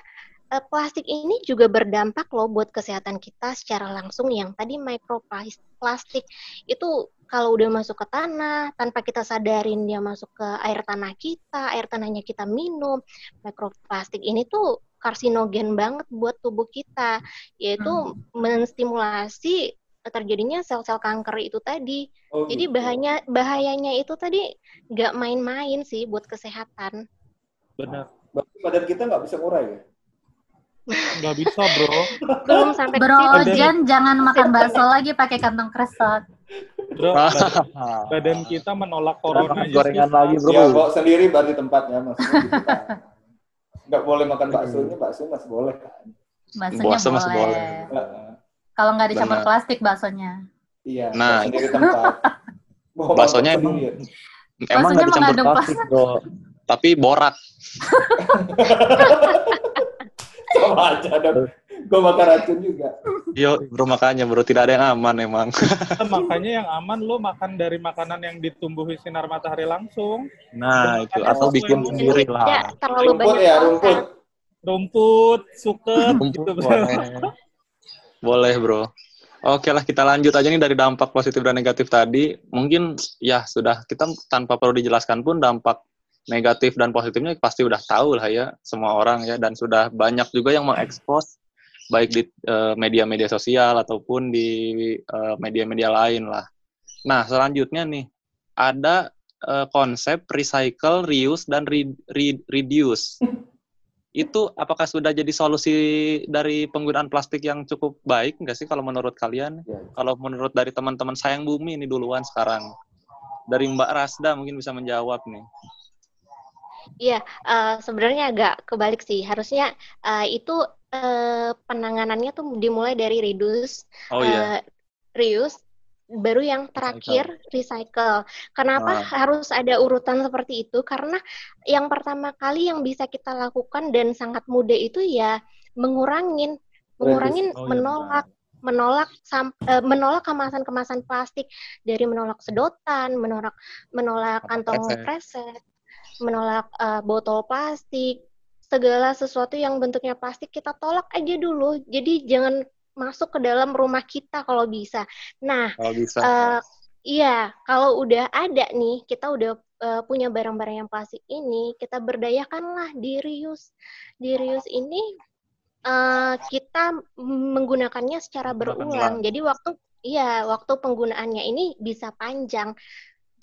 eh, plastik ini juga berdampak loh buat kesehatan kita secara langsung yang tadi mikroplastik itu kalau udah masuk ke tanah tanpa kita sadarin dia masuk ke air tanah kita, air tanahnya kita minum. Mikroplastik ini tuh karsinogen banget buat tubuh kita, yaitu Hmm. menstimulasi terjadinya sel-sel kanker itu tadi. Oh, Jadi gitu. bahayanya bahayanya itu tadi nggak main-main sih buat kesehatan. Benar. Berarti badan kita nggak bisa ngurai ya? Nggak bisa, bro. Belum sampai Bro Jen jangan makan bakso lagi pakai kantong kresek. Bro, badan, badan kita menolak corona. gorengan lagi, Mas. bro. Ya, bawa sendiri berarti tempatnya maksudnya gitu kan. Nggak boleh makan baksonya, bakso masih boleh kan? Baksonya Bakso masih boleh. boleh. Heeh. Kalau nggak dicampur Benar. plastik baksonya. Iya, Nah. sendiri tempat. Baksonya bakso emang-. Emang Baksonya nggak dicampur mengandung plastik, bro. Tapi borak. sama aja dong. Gue makan racun juga. Yo, bro makanya bro tidak ada yang aman emang. Makanya yang aman lo makan dari makanan yang ditumbuhi sinar matahari langsung. Nah itu atau bikin sendiri lah. terlalu Rumput banyak ya, makan. rumput. Rumput, suket, gitu. Rumput boleh. boleh bro. Oke lah kita lanjut aja nih dari dampak positif dan negatif tadi. Mungkin ya sudah kita tanpa perlu dijelaskan pun dampak negatif dan positifnya pasti udah tahu lah ya semua orang ya dan sudah banyak juga yang mengekspos baik di eh, media-media sosial ataupun di eh, media-media lain lah. Nah selanjutnya nih ada eh, konsep recycle, reuse dan re- re- reduce. Itu apakah sudah jadi solusi dari penggunaan plastik yang cukup baik nggak sih kalau menurut kalian? Ya. Kalau menurut dari teman-teman sayang bumi ini duluan sekarang. Dari Mbak Rasda mungkin bisa menjawab nih. Iya, eh, sebenarnya agak kebalik sih. Harusnya eh, itu eh, penanganannya tuh dimulai dari reduce, Oh iya, eh, reuse, baru yang terakhir recycle. Kenapa Ah. harus ada urutan seperti itu? Karena yang pertama kali yang bisa kita lakukan dan sangat mudah itu ya mengurangin, mengurangin, Oh iya, menolak menolak sam- eh, menolak kemasan-kemasan plastik dari menolak sedotan, menolak menolak Kantong kresek, menolak eh, botol plastik, segala sesuatu yang bentuknya plastik kita tolak aja dulu. Jadi jangan masuk ke dalam rumah kita kalau bisa. Nah, kalau bisa. eh, iya, kalau udah ada nih, kita udah eh, punya barang-barang yang plastik ini, kita berdayakanlah di reuse. Di reuse ini eh, kita menggunakannya secara berulang. Jadi waktu iya, waktu penggunaannya ini bisa panjang.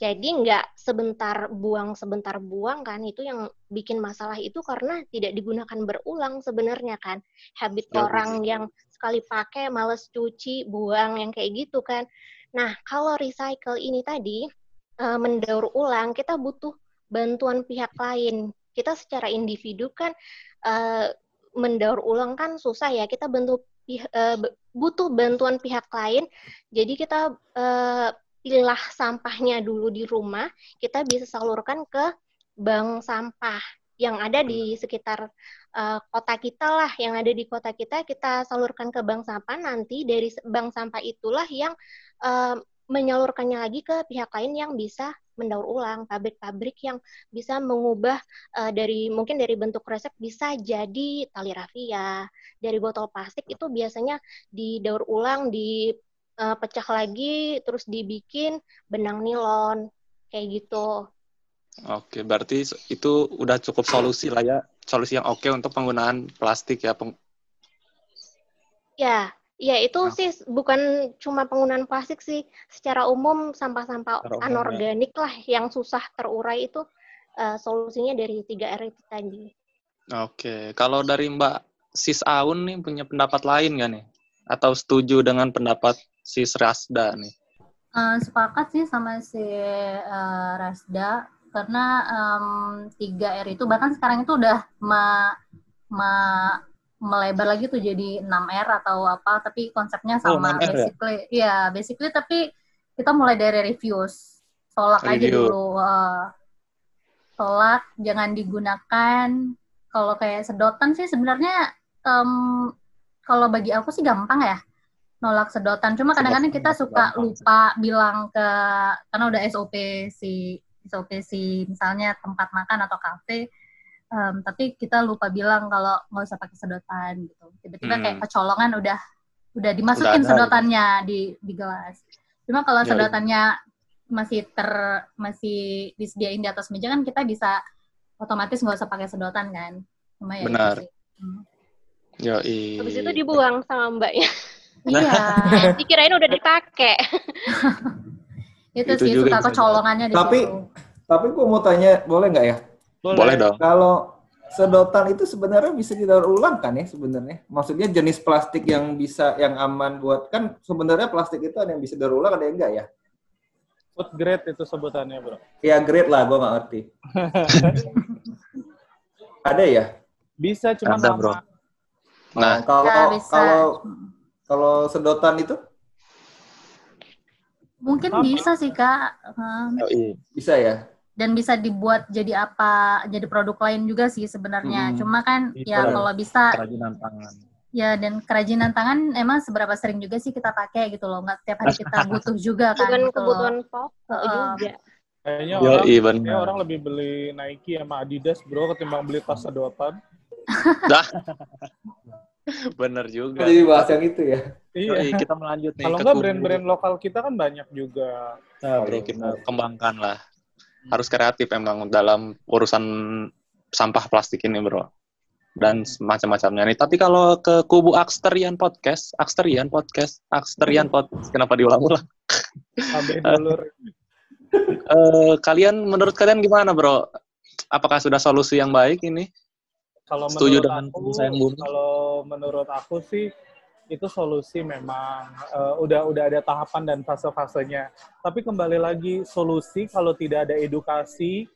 Jadi nggak sebentar buang sebentar buang kan itu yang bikin masalah itu karena tidak digunakan berulang sebenarnya kan habit Ya, orang yang sekali pakai males cuci buang yang kayak gitu kan. Nah kalau recycle ini tadi eh, mendaur ulang kita butuh bantuan pihak lain. Kita secara individu kan eh, mendaur ulang kan susah ya kita bentuk eh, butuh bantuan pihak lain. Jadi kita eh, pilah sampahnya dulu di rumah, kita bisa salurkan ke bank sampah yang ada di sekitar eh, kota kita lah, yang ada di kota kita kita salurkan ke bank sampah. Nanti dari bank sampah itulah yang eh, menyalurkannya lagi ke pihak lain yang bisa mendaur ulang. Pabrik-pabrik yang bisa mengubah eh, dari mungkin dari bentuk kresek bisa jadi tali rafia. Dari botol plastik itu biasanya didaur ulang dipecah lagi terus dibikin benang nilon kayak gitu Oke, berarti itu udah cukup solusi lah ya. Solusi yang oke untuk penggunaan plastik ya. Peng- ya ya itu Nah. sih bukan cuma penggunaan plastik sih secara umum sampah-sampah ya. anorganik lah yang susah terurai itu eh, solusinya dari 3R itu tadi Oke, kalau dari Mbak Sis Aun nih punya pendapat lain nggak nih? Atau setuju dengan pendapat Sis Rasda nih? Eh, sepakat sih sama si eh, Rasda karena em, 3R itu bahkan sekarang itu udah ma- ma- melebar lagi tuh jadi 6R atau apa tapi konsepnya Oh, sama 6R ya? basically iya basically tapi kita mulai dari reviews tolak aja Review. dulu eh, tolak jangan digunakan kalau kayak sedotan sih sebenarnya em, kalau bagi aku sih gampang ya nolak sedotan. Cuma kadang-kadang kita suka lupa bilang ke karena udah SOP si SOP si misalnya tempat makan atau kafe, em, tapi kita lupa bilang kalau nggak usah pakai sedotan gitu. Tiba-tiba Hmm. kayak kecolongan udah udah dimasukin Udah ada, sedotannya di di gelas. Cuma kalau Ya, sedotannya masih ter masih disediain di atas meja kan kita bisa otomatis nggak usah pakai sedotan kan. Cuma ya itu Benar. sih. Hmm. Yoi. Habis itu dibuang sama mbaknya. Iya. Dikirain udah dipakai. itu, Itu sih juga suka kecolongannya di Tapi- situ. Tapi gue mau tanya, boleh nggak ya? Boleh dong. Kalau sedotan itu sebenarnya bisa didaur ulang kan ya sebenarnya? Maksudnya jenis plastik yang bisa yang aman buat kan sebenarnya plastik itu ada yang bisa daur ulang ada yang enggak ya? Food grade itu sebutannya, bro. Ya great lah, gue nggak ngerti. ada ya? Bisa, cuma Ada, bro. Nah, kalau bisa. kalau kalau sedotan itu Mungkin Sama. bisa sih kak. Hmm. bisa ya? dan bisa dibuat jadi apa jadi produk lain juga sih sebenarnya Hmm. cuma kan Itu ya kalau bisa kerajinan tangan. ya dan kerajinan tangan emang seberapa sering juga sih kita pakai gitu loh nggak tiap hari kita butuh juga kan Bukan gitu kebutuhan pokok Heeh. juga. Kayaknya orang, Yoi, kayaknya orang lebih beli Nike sama Adidas, bro, ketimbang beli tas sedotan. Bener juga. Jadi bahas yang itu ya. Iya. Kita melanjut nih. Kalau kubu. brand-brand lokal kita kan banyak juga. Nah, bro, kita kembangkan lah. Harus kreatif emang dalam urusan sampah plastik ini, bro. Dan macam-macamnya nih. Tapi kalau ke kubu Aksterian Podcast, Aksterian Podcast, Aksterian Podcast, kenapa diulang-ulang? Dulur. Eh, kalian, menurut kalian gimana, bro? Apakah sudah solusi yang baik ini? Kalau Setuju menurut dengan aku, sayang bumi? kalau menurut aku sih itu solusi memang eh, udah udah ada tahapan dan fase-fasenya. Tapi kembali lagi solusi kalau tidak ada edukasi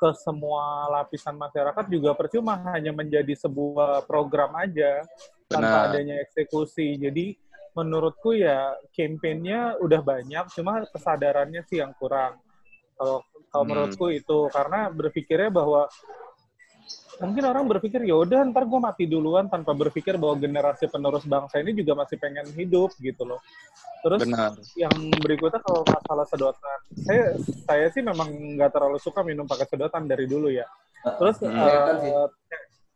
ke semua lapisan masyarakat juga percuma hanya menjadi sebuah program aja tanpa Benar. adanya eksekusi. Jadi menurutku ya campaign-nya udah banyak, cuma kesadarannya sih yang kurang. Kalau kalau Hmm. menurutku itu karena berpikirnya bahwa mungkin orang berpikir ya udah ntar gue mati duluan tanpa berpikir bahwa generasi penerus bangsa ini juga masih pengen hidup gitu loh. Terus Benar. yang berikutnya kalau masalah sedotan, saya saya sih memang nggak terlalu suka minum pakai sedotan dari dulu ya. Terus Hmm. sih.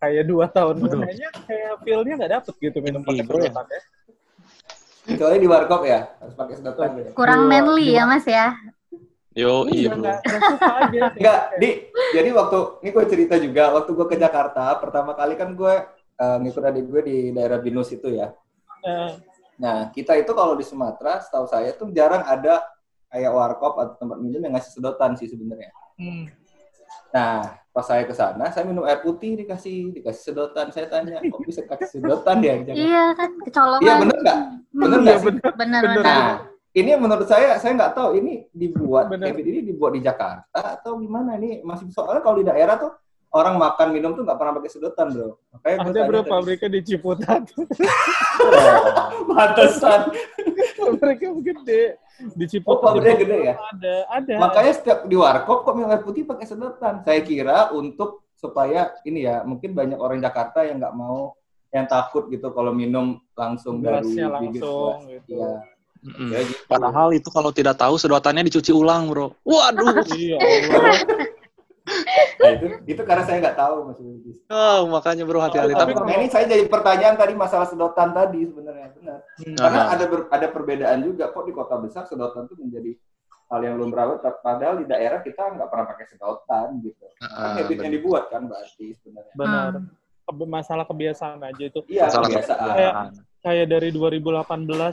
kayak dua tahun Betul. kayaknya kayak feel-nya nggak dapet gitu minum pakai sedotan ya. Kecuali di warkop ya, harus pakai sedotan. kurang manly ya mas ya Yo, iya, Iya. Enggak, di jadi waktu ini gue cerita juga waktu gue ke Jakarta pertama kali kan gue eh, ngikut adik gue di daerah Binus itu ya. Eh, Nah kita itu kalau di Sumatera, setahu saya tuh jarang ada kayak warkop atau tempat minum yang ngasih sedotan sih sebenarnya. hmm. Nah pas saya ke sana, saya minum air putih dikasih dikasih sedotan. Saya tanya, kok bisa kasih sedotan ya? di Jakarta?" iya kan kecolongan Iya bener nggak? Bener Iya nggak sih? bener. bener Bener. bener Nah, ini menurut saya, saya nggak tahu ini dibuat, Bener. habit ini dibuat di Jakarta atau gimana ini masih soalnya kalau di daerah tuh orang makan minum tuh nggak pernah pakai sedotan bro. Makanya Ada bro tadi. pabriknya di Ciputat. Oh, Pantesan. pabriknya gede. Di Oh, Ciputat. pabriknya di gede ya? Ada, ada. Makanya setiap di warkop kok minum air putih pakai sedotan. Saya kira untuk supaya ini ya mungkin banyak orang Jakarta yang nggak mau yang takut gitu kalau minum langsung dari Gelasnya bibir langsung gelas. gitu. Iya. Mm-mm. Kayak gitu. Padahal itu kalau tidak tahu sedotannya dicuci ulang, bro. Waduh. Iya Allah. Nah, itu itu karena saya nggak tahu Mas. Oh, makanya bro hati-hati. Tapi Tapi Tapi nah, ini saya jadi pertanyaan tadi masalah sedotan tadi sebenarnya benar. Hmm. Karena Aha. ada ber- ada perbedaan juga kok di kota besar sedotan itu menjadi hal yang lumrah banget. Padahal di daerah kita nggak pernah pakai sedotan gitu. Kan Ah, habit yang dibuat kan berarti sebenarnya. Benar. Hmm. Masalah kebiasaan aja itu. Iya Masalah kebiasaan. kebiasaan. Kayak dari 2018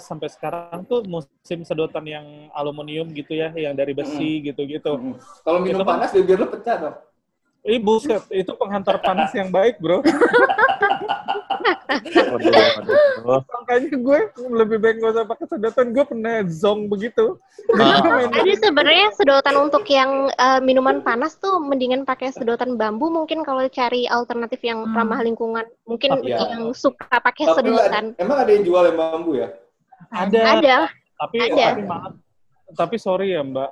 sampai sekarang tuh musim sedotan yang aluminium gitu ya, yang dari besi gitu-gitu. Mm. Kalau minum Itu kan- panas bibir lu pecah dong. Ih buset, itu penghantar panas yang baik bro. Makanya gue lebih baik gak usah pakai sedotan, gue pernah zong begitu. Ah. Jadi sebenarnya sedotan untuk yang eh, minuman panas tuh mendingan pakai sedotan bambu mungkin kalau cari alternatif yang Hmm. ramah lingkungan. Mungkin Oh, iya. yang suka pakai Tapi sedotan. ada- emang ada yang jual yang bambu ya? Ada, Ada. tapi Ada. tapi maaf, tapi sorry ya mbak,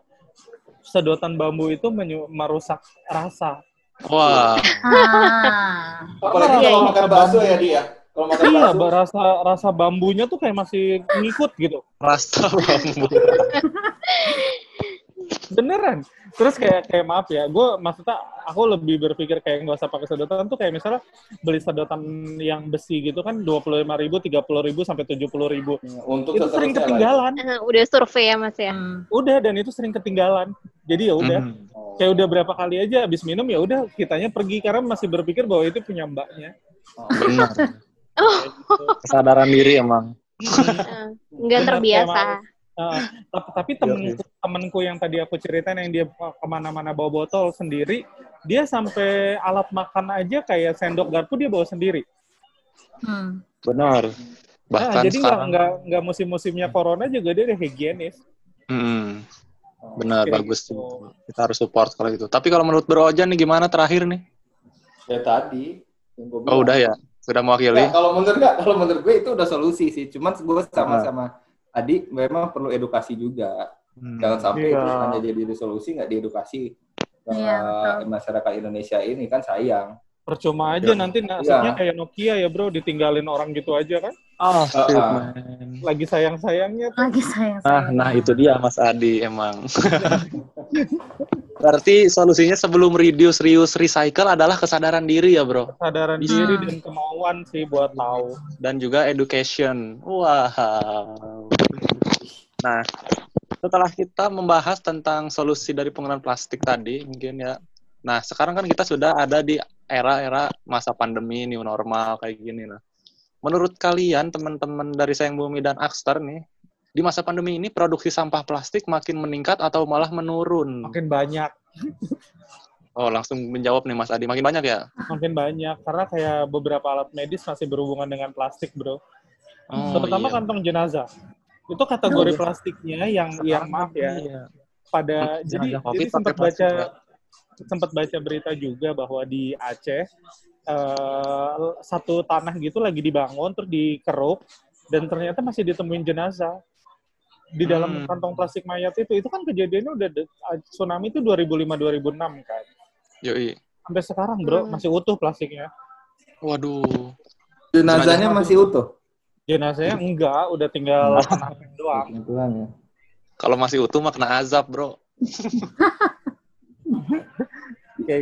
sedotan bambu itu menyu- merusak rasa. Wah, ah Apalagi iya, kalau iya. makan bakso ya dia. Kalau makan Iya, bakso. Rasa rasa bambunya tuh kayak masih ngikut gitu. rasa bambu. Beneran. Terus kayak kayak maaf ya, gue maksudnya aku lebih berpikir kayak nggak usah pakai sedotan tuh kayak misalnya beli sedotan yang besi gitu kan dua puluh lima ribu, tiga puluh ribu sampai tujuh puluh ribu. Untuk Itu sering ketinggalan. Eh, udah survei ya Mas ya. Hmm. Udah dan itu sering ketinggalan. Jadi ya udah. Hmm. Oh. Kayak udah berapa kali aja habis minum ya udah kitanya pergi karena masih berpikir bahwa itu punya mbaknya. Oh. Benar. Oh. Gitu. Kesadaran diri emang. Eh, nggak terbiasa. Heeh. tapi, tapi temenku, temenku yang tadi aku ceritain yang dia ke mana-mana bawa botol sendiri, dia sampai alat makan aja kayak sendok garpu dia bawa sendiri. Hmm. Benar. Nah, Bahkan jadi nggak sekarang. nggak nggak musim-musimnya corona juga dia udah higienis. Mm-mm. Benar, Kayak bagus gitu. tuh. Kita harus support kalau gitu. Tapi kalau menurut Bro Ojan nih gimana terakhir nih? Ya tadi. Oh udah ya, sudah mewakili. Ya, kalau menurut nggak, kalau menurut gue itu udah solusi sih. Cuman gue sama-sama Adi memang perlu edukasi juga. Hmm. Jangan sampai Iya. itu hanya jadi solusi nggak diedukasi ke Iya, masyarakat Indonesia ini kan sayang. Percuma aja Ya. nanti nasibnya Iya. kayak Nokia ya bro, ditinggalin orang gitu aja kan. Oh, Ah. man. Lagi sayang-sayangnya tuh. Lagi sayang Nah, nah itu dia Mas Adi emang. Berarti solusinya sebelum reduce, reuse, recycle adalah kesadaran diri ya, Bro. Kesadaran Bisa. diri dan kemauan sih buat tahu. Dan juga education. Wow. Nah, setelah kita membahas tentang solusi dari penggunaan plastik tadi, mungkin ya. Nah, sekarang kan kita sudah ada di era-era masa pandemi, new normal, kayak gini lah. Menurut kalian, teman-teman dari Sayang Bumi dan Akster nih, di masa pandemi ini produksi sampah plastik makin meningkat atau malah menurun? Makin banyak, Oh, langsung menjawab nih Mas Adi. Makin banyak ya? makin banyak. Karena kayak beberapa alat medis masih berhubungan dengan plastik bro. Oh, Terutama iya. kantong jenazah. Itu kategori plastiknya yang yang maaf ya. Iya. Pada Jenazah jadi COVID jadi sempat plastik, baca sempat baca berita juga bahwa di Aceh eh, satu tanah gitu lagi dibangun terus dikeruk dan ternyata masih ditemuin jenazah di dalam Hmm. kantong plastik mayat itu itu kan kejadiannya udah de- tsunami itu 2005 2006 kan Yoi. sampai sekarang bro Hmm. masih utuh plastiknya Waduh. Jenazahnya masih utuh. jenazahnya enggak udah tinggal tanah doang Kebetulan ya. Kalau masih utuh mah kena azab, Bro.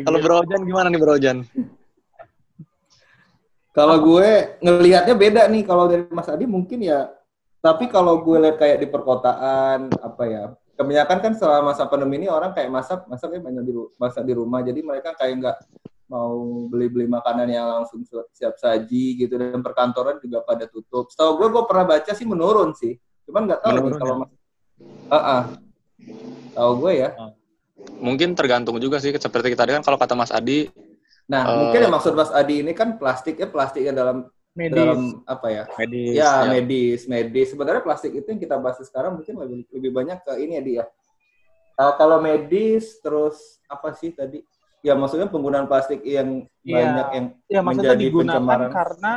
Kalau gitu. Bro Ojan gimana nih Bro Ojan? Kalau gue ngelihatnya beda nih kalau dari Mas Adi mungkin ya. Tapi kalau gue lihat kayak di perkotaan apa ya, kebanyakan kan selama masa pandemi ini orang kayak masak masaknya banyak di masak di rumah. Jadi mereka kayak nggak mau beli-beli makanan yang langsung su- siap saji gitu dan perkantoran juga pada tutup. Setahu gue gue pernah baca sih menurun sih. Cuman nggak tahu nih kalau ya? mas. Ah, ah. Tahu gue ya. Mungkin tergantung juga sih seperti tadi kan kalau kata Mas Adi Nah, Eh. mungkin yang maksud Mas Adi ini kan plastiknya plastiknya dalam medis dalam apa ya? medis Ya, medis, medis. Sebenarnya plastik itu yang kita bahas sekarang mungkin lebih lebih banyak ke ini ya dia. Uh, kalau medis terus apa sih tadi? Ya maksudnya penggunaan plastik yang Iya. banyak yang ya menjadi digunakan pencemaran. karena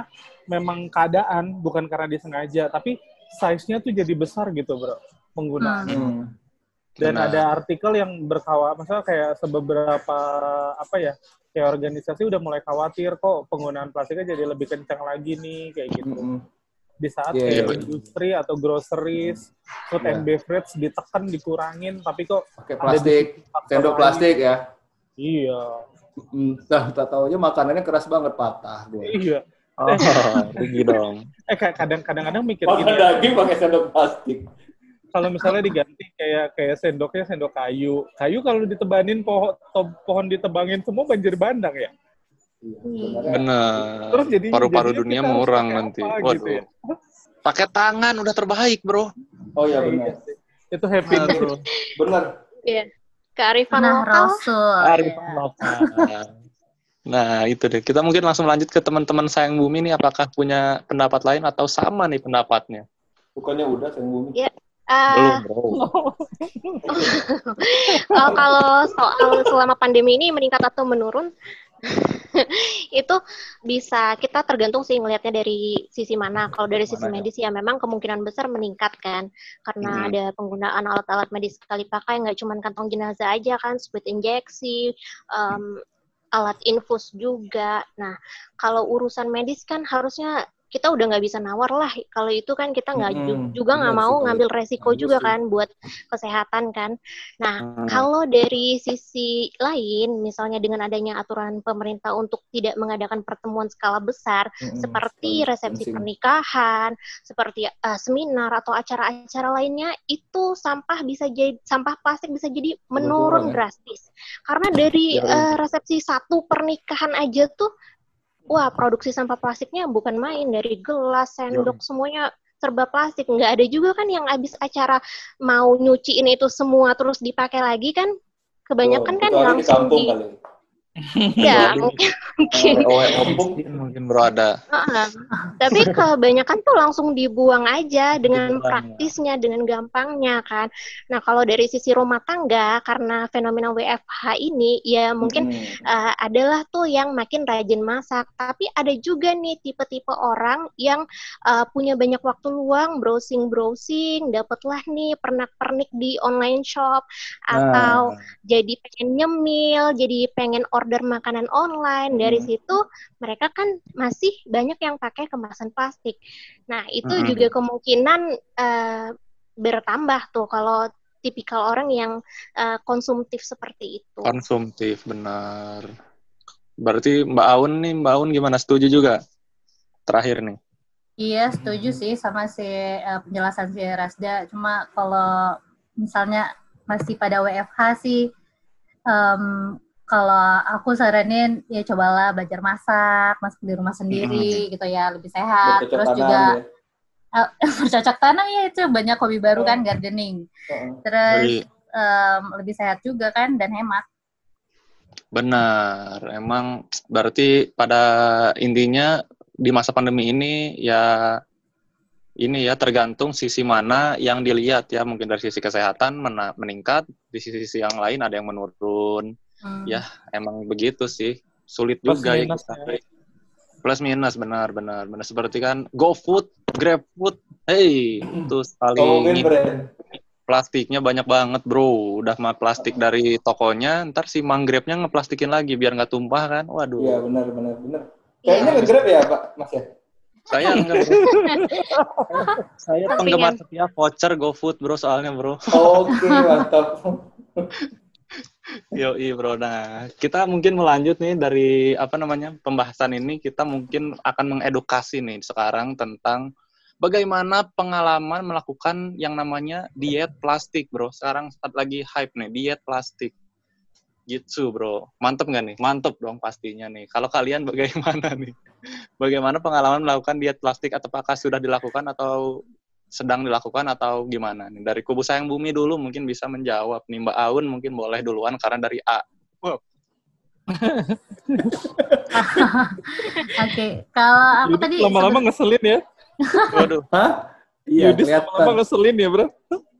memang keadaan bukan karena disengaja tapi size-nya tuh jadi besar gitu bro penggunaan Hmm. dan Benar. ada artikel yang berkawa maksudnya kayak sebeberapa apa ya kayak organisasi udah mulai khawatir kok penggunaan plastiknya jadi lebih kencang lagi nih kayak gitu Mm-mm. di saat Iya, kayak iya. industri atau groceries food Iya. and beverage ditekan dikurangin tapi kok Pakai plastik, sendok plastik ya. iya Hmm, Nah, tak tahu aja makanannya keras banget patah gue. iya Oh, tinggi dong. eh kadang-kadang mikir Makan gini daging pakai sendok plastik. Kalau misalnya diganti kayak kayak sendoknya sendok kayu kayu kalau ditebanin pohon to- pohon ditebangin semua banjir bandang ya Iya, Iya. Benar. Terus jadi- Paru-paru dunia mengurang nanti. apa Waduh. gitu ya? Pakai tangan udah terbaik, Bro. Oh iya Iya benar. sih. itu happy Bro. Benar. Iya. Kearifan Nah, lokal. Rasul. Arifan lokal. Nah, itu deh. Kita mungkin langsung lanjut ke teman-teman sayang bumi nih. Apakah punya pendapat lain atau sama nih pendapatnya? Bukannya udah sayang bumi. Belum, bro. Oh, kalau soal selama pandemi ini meningkat atau menurun, itu bisa kita tergantung sih ngelihatnya dari sisi mana. Kalau dari sisi Mana ya? medis ya memang kemungkinan besar meningkat kan, karena Hmm. ada penggunaan alat-alat medis sekali pakai, nggak cuma kantong jenazah aja kan, split injeksi, em, alat infus juga. Nah, kalau urusan medis kan harusnya kita udah nggak bisa nawar lah. Kalau itu kan kita nggak Mm-mm. juga nggak sih mau kalau ngambil resiko juga sih. kan buat kesehatan kan. Nah, Hmm. kalau dari sisi lain, misalnya dengan adanya aturan pemerintah untuk tidak mengadakan pertemuan skala besar, Mm-mm. seperti resepsi pernikahan, seperti eh, seminar atau acara-acara lainnya, itu sampah bisa jadi sampah plastik bisa jadi menurun ya? drastis. Karena dari Ya, eh, resepsi satu pernikahan aja tuh wah produksi sampah plastiknya bukan main dari gelas, sendok, semuanya serba plastik. Nggak ada juga kan yang habis acara mau nyuciin itu semua terus dipakai lagi kan? Kebanyakan kan Kecuali di langsung kampung di, kali. ya mungkin mungkin. Oh, kampung. Mungkin bro ada. Heeh. Tapi kebanyakan tuh langsung dibuang aja dengan Dibuang, ya. praktisnya, dengan gampangnya kan. Nah kalau dari sisi rumah tangga karena fenomena WFH ini ya mungkin Hmm. uh, adalah tuh yang makin rajin masak. Tapi ada juga nih tipe-tipe orang yang uh, punya banyak waktu luang browsing-browsing, dapatlah nih pernak-pernik di online shop atau Nah, jadi pengen nyemil, jadi pengen order makanan online. Dari Hmm. situ mereka kan masih banyak yang pakai kemasan plastik. Nah, itu Mm-mm. juga kemungkinan eh, bertambah tuh kalau tipikal orang yang eh, konsumtif seperti itu. Konsumtif, benar. Berarti Mbak Aun nih, Mbak Aun gimana? Setuju juga? Terakhir nih. Iya, setuju sih sama si eh, penjelasan si Rasda. Cuma kalau misalnya masih pada WFH sih, em, kalau aku saranin ya cobalah belajar masak, masak di rumah sendiri gitu ya, lebih sehat. bercocok Terus tanam juga ya. eh, bercocok tanam ya itu banyak hobi baru kan gardening. Heeh. Terus em, lebih sehat juga kan dan hemat. benar. Emang berarti pada intinya di masa pandemi ini ya ini ya tergantung sisi mana yang dilihat ya. Mungkin dari sisi kesehatan meningkat, di sisi yang lain ada yang menurun. Hmm. Ya, emang begitu sih. Sulit Plus juga ya minus kita. ya. Plus minus benar benar benar seperti kan GoFood, GrabFood. Hey, itu sekali plastiknya banyak banget, Bro. Udah mah plastik dari tokonya, ntar si Mang Grabnya ngeplastikin lagi biar nggak tumpah kan. Waduh. Iya, benar benar benar. Iya. Kayaknya nge-grab ya, Pak, Mas ya? Saya enggak, Bro. saya penggemar setia voucher GoFood, Bro, soalnya, Bro. Oke, mantap. Yoi, Bro. Nah, kita mungkin melanjut nih dari apa namanya? pembahasan ini kita mungkin akan mengedukasi nih sekarang tentang bagaimana pengalaman melakukan yang namanya diet plastik, Bro. Sekarang saat lagi hype nih, diet plastik. Gitu, Bro. Mantep nggak nih? Mantep dong pastinya nih. Kalau kalian bagaimana nih? Bagaimana pengalaman melakukan diet plastik atau apakah sudah dilakukan atau sedang dilakukan atau gimana nih? Dari kubu sayang bumi dulu mungkin bisa menjawab nih Mbak Aun mungkin boleh duluan karena dari A. Oke, kalau aku tadi lama-lama ngeselin ya. Waduh, Hah? Iya, Yudis kelihatan. lama-lama ngeselin ya, bro.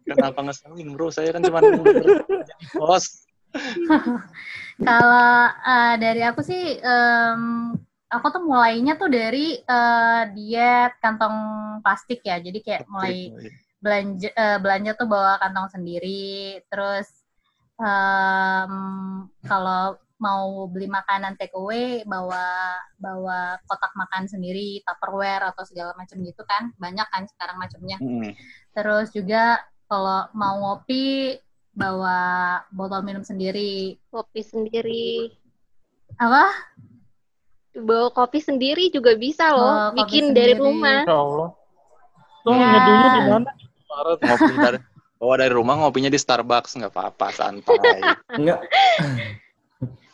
kenapa ngeselin bro? Saya kan cuma jadi bos. Kalau eh, dari aku sih, em, aku tuh mulainya tuh dari eh, diet kantong plastik ya. Jadi kayak mulai belanja eh, belanja tuh bawa kantong sendiri. Terus em, kalau mau beli makanan take away bawa bawa kotak makan sendiri, tupperware atau segala macam gitu kan. Banyak kan sekarang macamnya. Hmm. Terus juga kalau mau ngopi bawa botol minum sendiri. Kopi sendiri. Apa? Bawa kopi sendiri juga bisa loh, kopi bikin dari sendiri. rumah. Insya Allah. Tuh Ya. ngedunya di mana? Ngopi dari bawa dari rumah ngopinya di Starbucks nggak apa-apa santai. Enggak.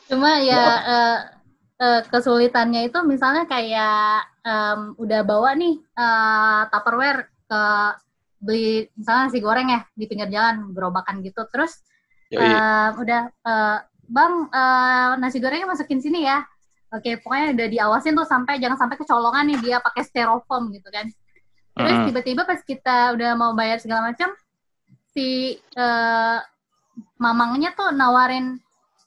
Cuma ya eh, eh, kesulitannya itu misalnya kayak em, udah bawa nih eh, Tupperware ke beli misalnya nasi goreng ya di pinggir jalan gerobakan gitu terus Yoi. eh, udah eh, bang eh, nasi gorengnya masukin sini ya oke pokoknya udah diawasin tuh sampai jangan sampai kecolongan nih dia pakai styrofoam gitu kan. Terus tiba-tiba pas kita udah mau bayar segala macam si eh, mamangnya tuh nawarin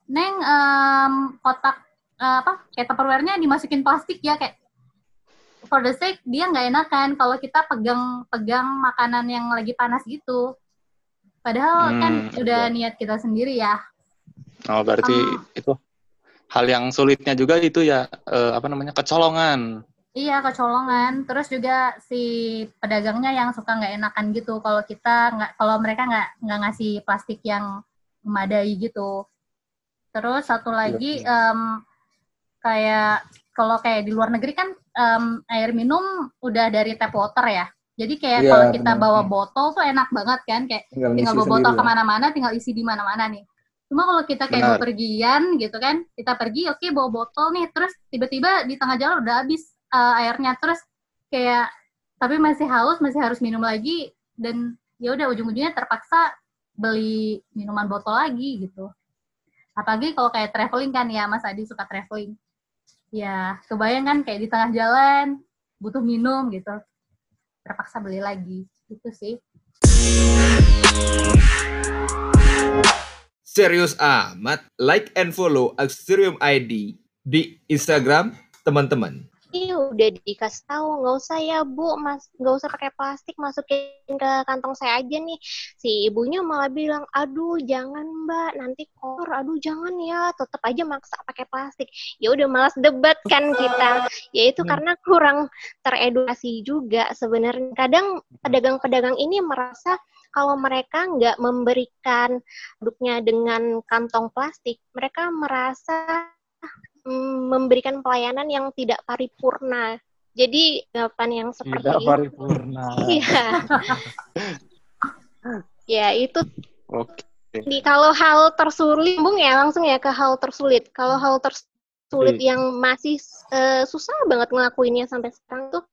neng em, kotak eh, apa kayak tupperware-nya dimasukin plastik ya kayak. For the sake dia nggak enakan kalau kita pegang pegang makanan yang lagi panas gitu. Padahal Hmm, kan udah iya. niat kita sendiri ya. Oh berarti Ah. itu hal yang sulitnya juga itu ya eh, apa namanya kecolongan. Iya kecolongan. Terus juga si pedagangnya yang suka nggak enakan gitu kalau kita nggak kalau mereka nggak nggak ngasih plastik yang memadai gitu. Terus satu lagi em, kayak kalau kayak di luar negeri kan em, air minum udah dari tap water ya. Jadi kayak Iya, kalau kita benar. bawa botol tuh enak banget kan kayak Tinggal tinggal bawa botol ya. ke mana-mana tinggal isi di mana-mana nih. Cuma kalau kita kayak Benar. mau pergian gitu kan, kita pergi oke bawa botol nih, terus tiba-tiba di tengah jalan udah habis eh, airnya, terus kayak tapi masih haus, masih harus minum lagi dan ya udah ujung-ujungnya terpaksa beli minuman botol lagi gitu. Apalagi kalau kayak traveling kan ya, Mas Adi suka traveling. Ya, kebayang kan kayak di tengah jalan butuh minum gitu. Terpaksa beli lagi. Itu sih. Serius amat, like and follow Axterium ID di Instagram teman-teman. Ih, udah dikasih tahu nggak usah ya bu, mas nggak usah pakai plastik masukin ke kantong saya aja nih. Si ibunya malah bilang, aduh jangan mbak, nanti kotor, aduh jangan ya, tetap aja maksa pakai plastik. Ya udah malas debat kan kita. Ya itu karena kurang teredukasi juga sebenarnya. Kadang pedagang-pedagang ini merasa kalau mereka nggak memberikan produknya dengan kantong plastik, mereka merasa mm, memberikan pelayanan yang tidak paripurna. Jadi jawaban yang seperti Tidak itu. paripurna. Iya. ya itu Oke. di kalau hal tersulit, bung ya langsung ya ke hal tersulit. Kalau hal tersulit Iya. yang masih eh, susah banget ngelakuinnya sampai sekarang tuh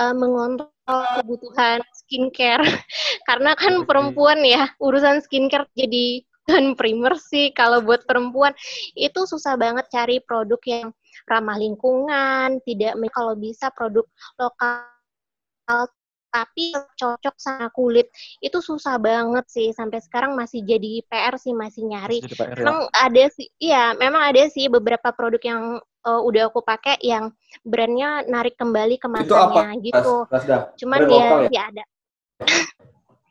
eh, mengontrol kebutuhan skincare. Karena kan perempuan ya urusan skincare jadi dan primer sih kalau buat perempuan itu susah banget cari produk yang ramah lingkungan, tidak kalau bisa produk lokal tapi cocok sama kulit itu susah banget sih sampai sekarang masih jadi PR sih masih nyari Jadi PR ya. memang ada sih iya memang ada sih beberapa produk yang eh, udah aku pakai yang brandnya narik kembali Itu apa? kemasannya gitu Ras, Rasda. cuman Brand ya lokal ya? ya ada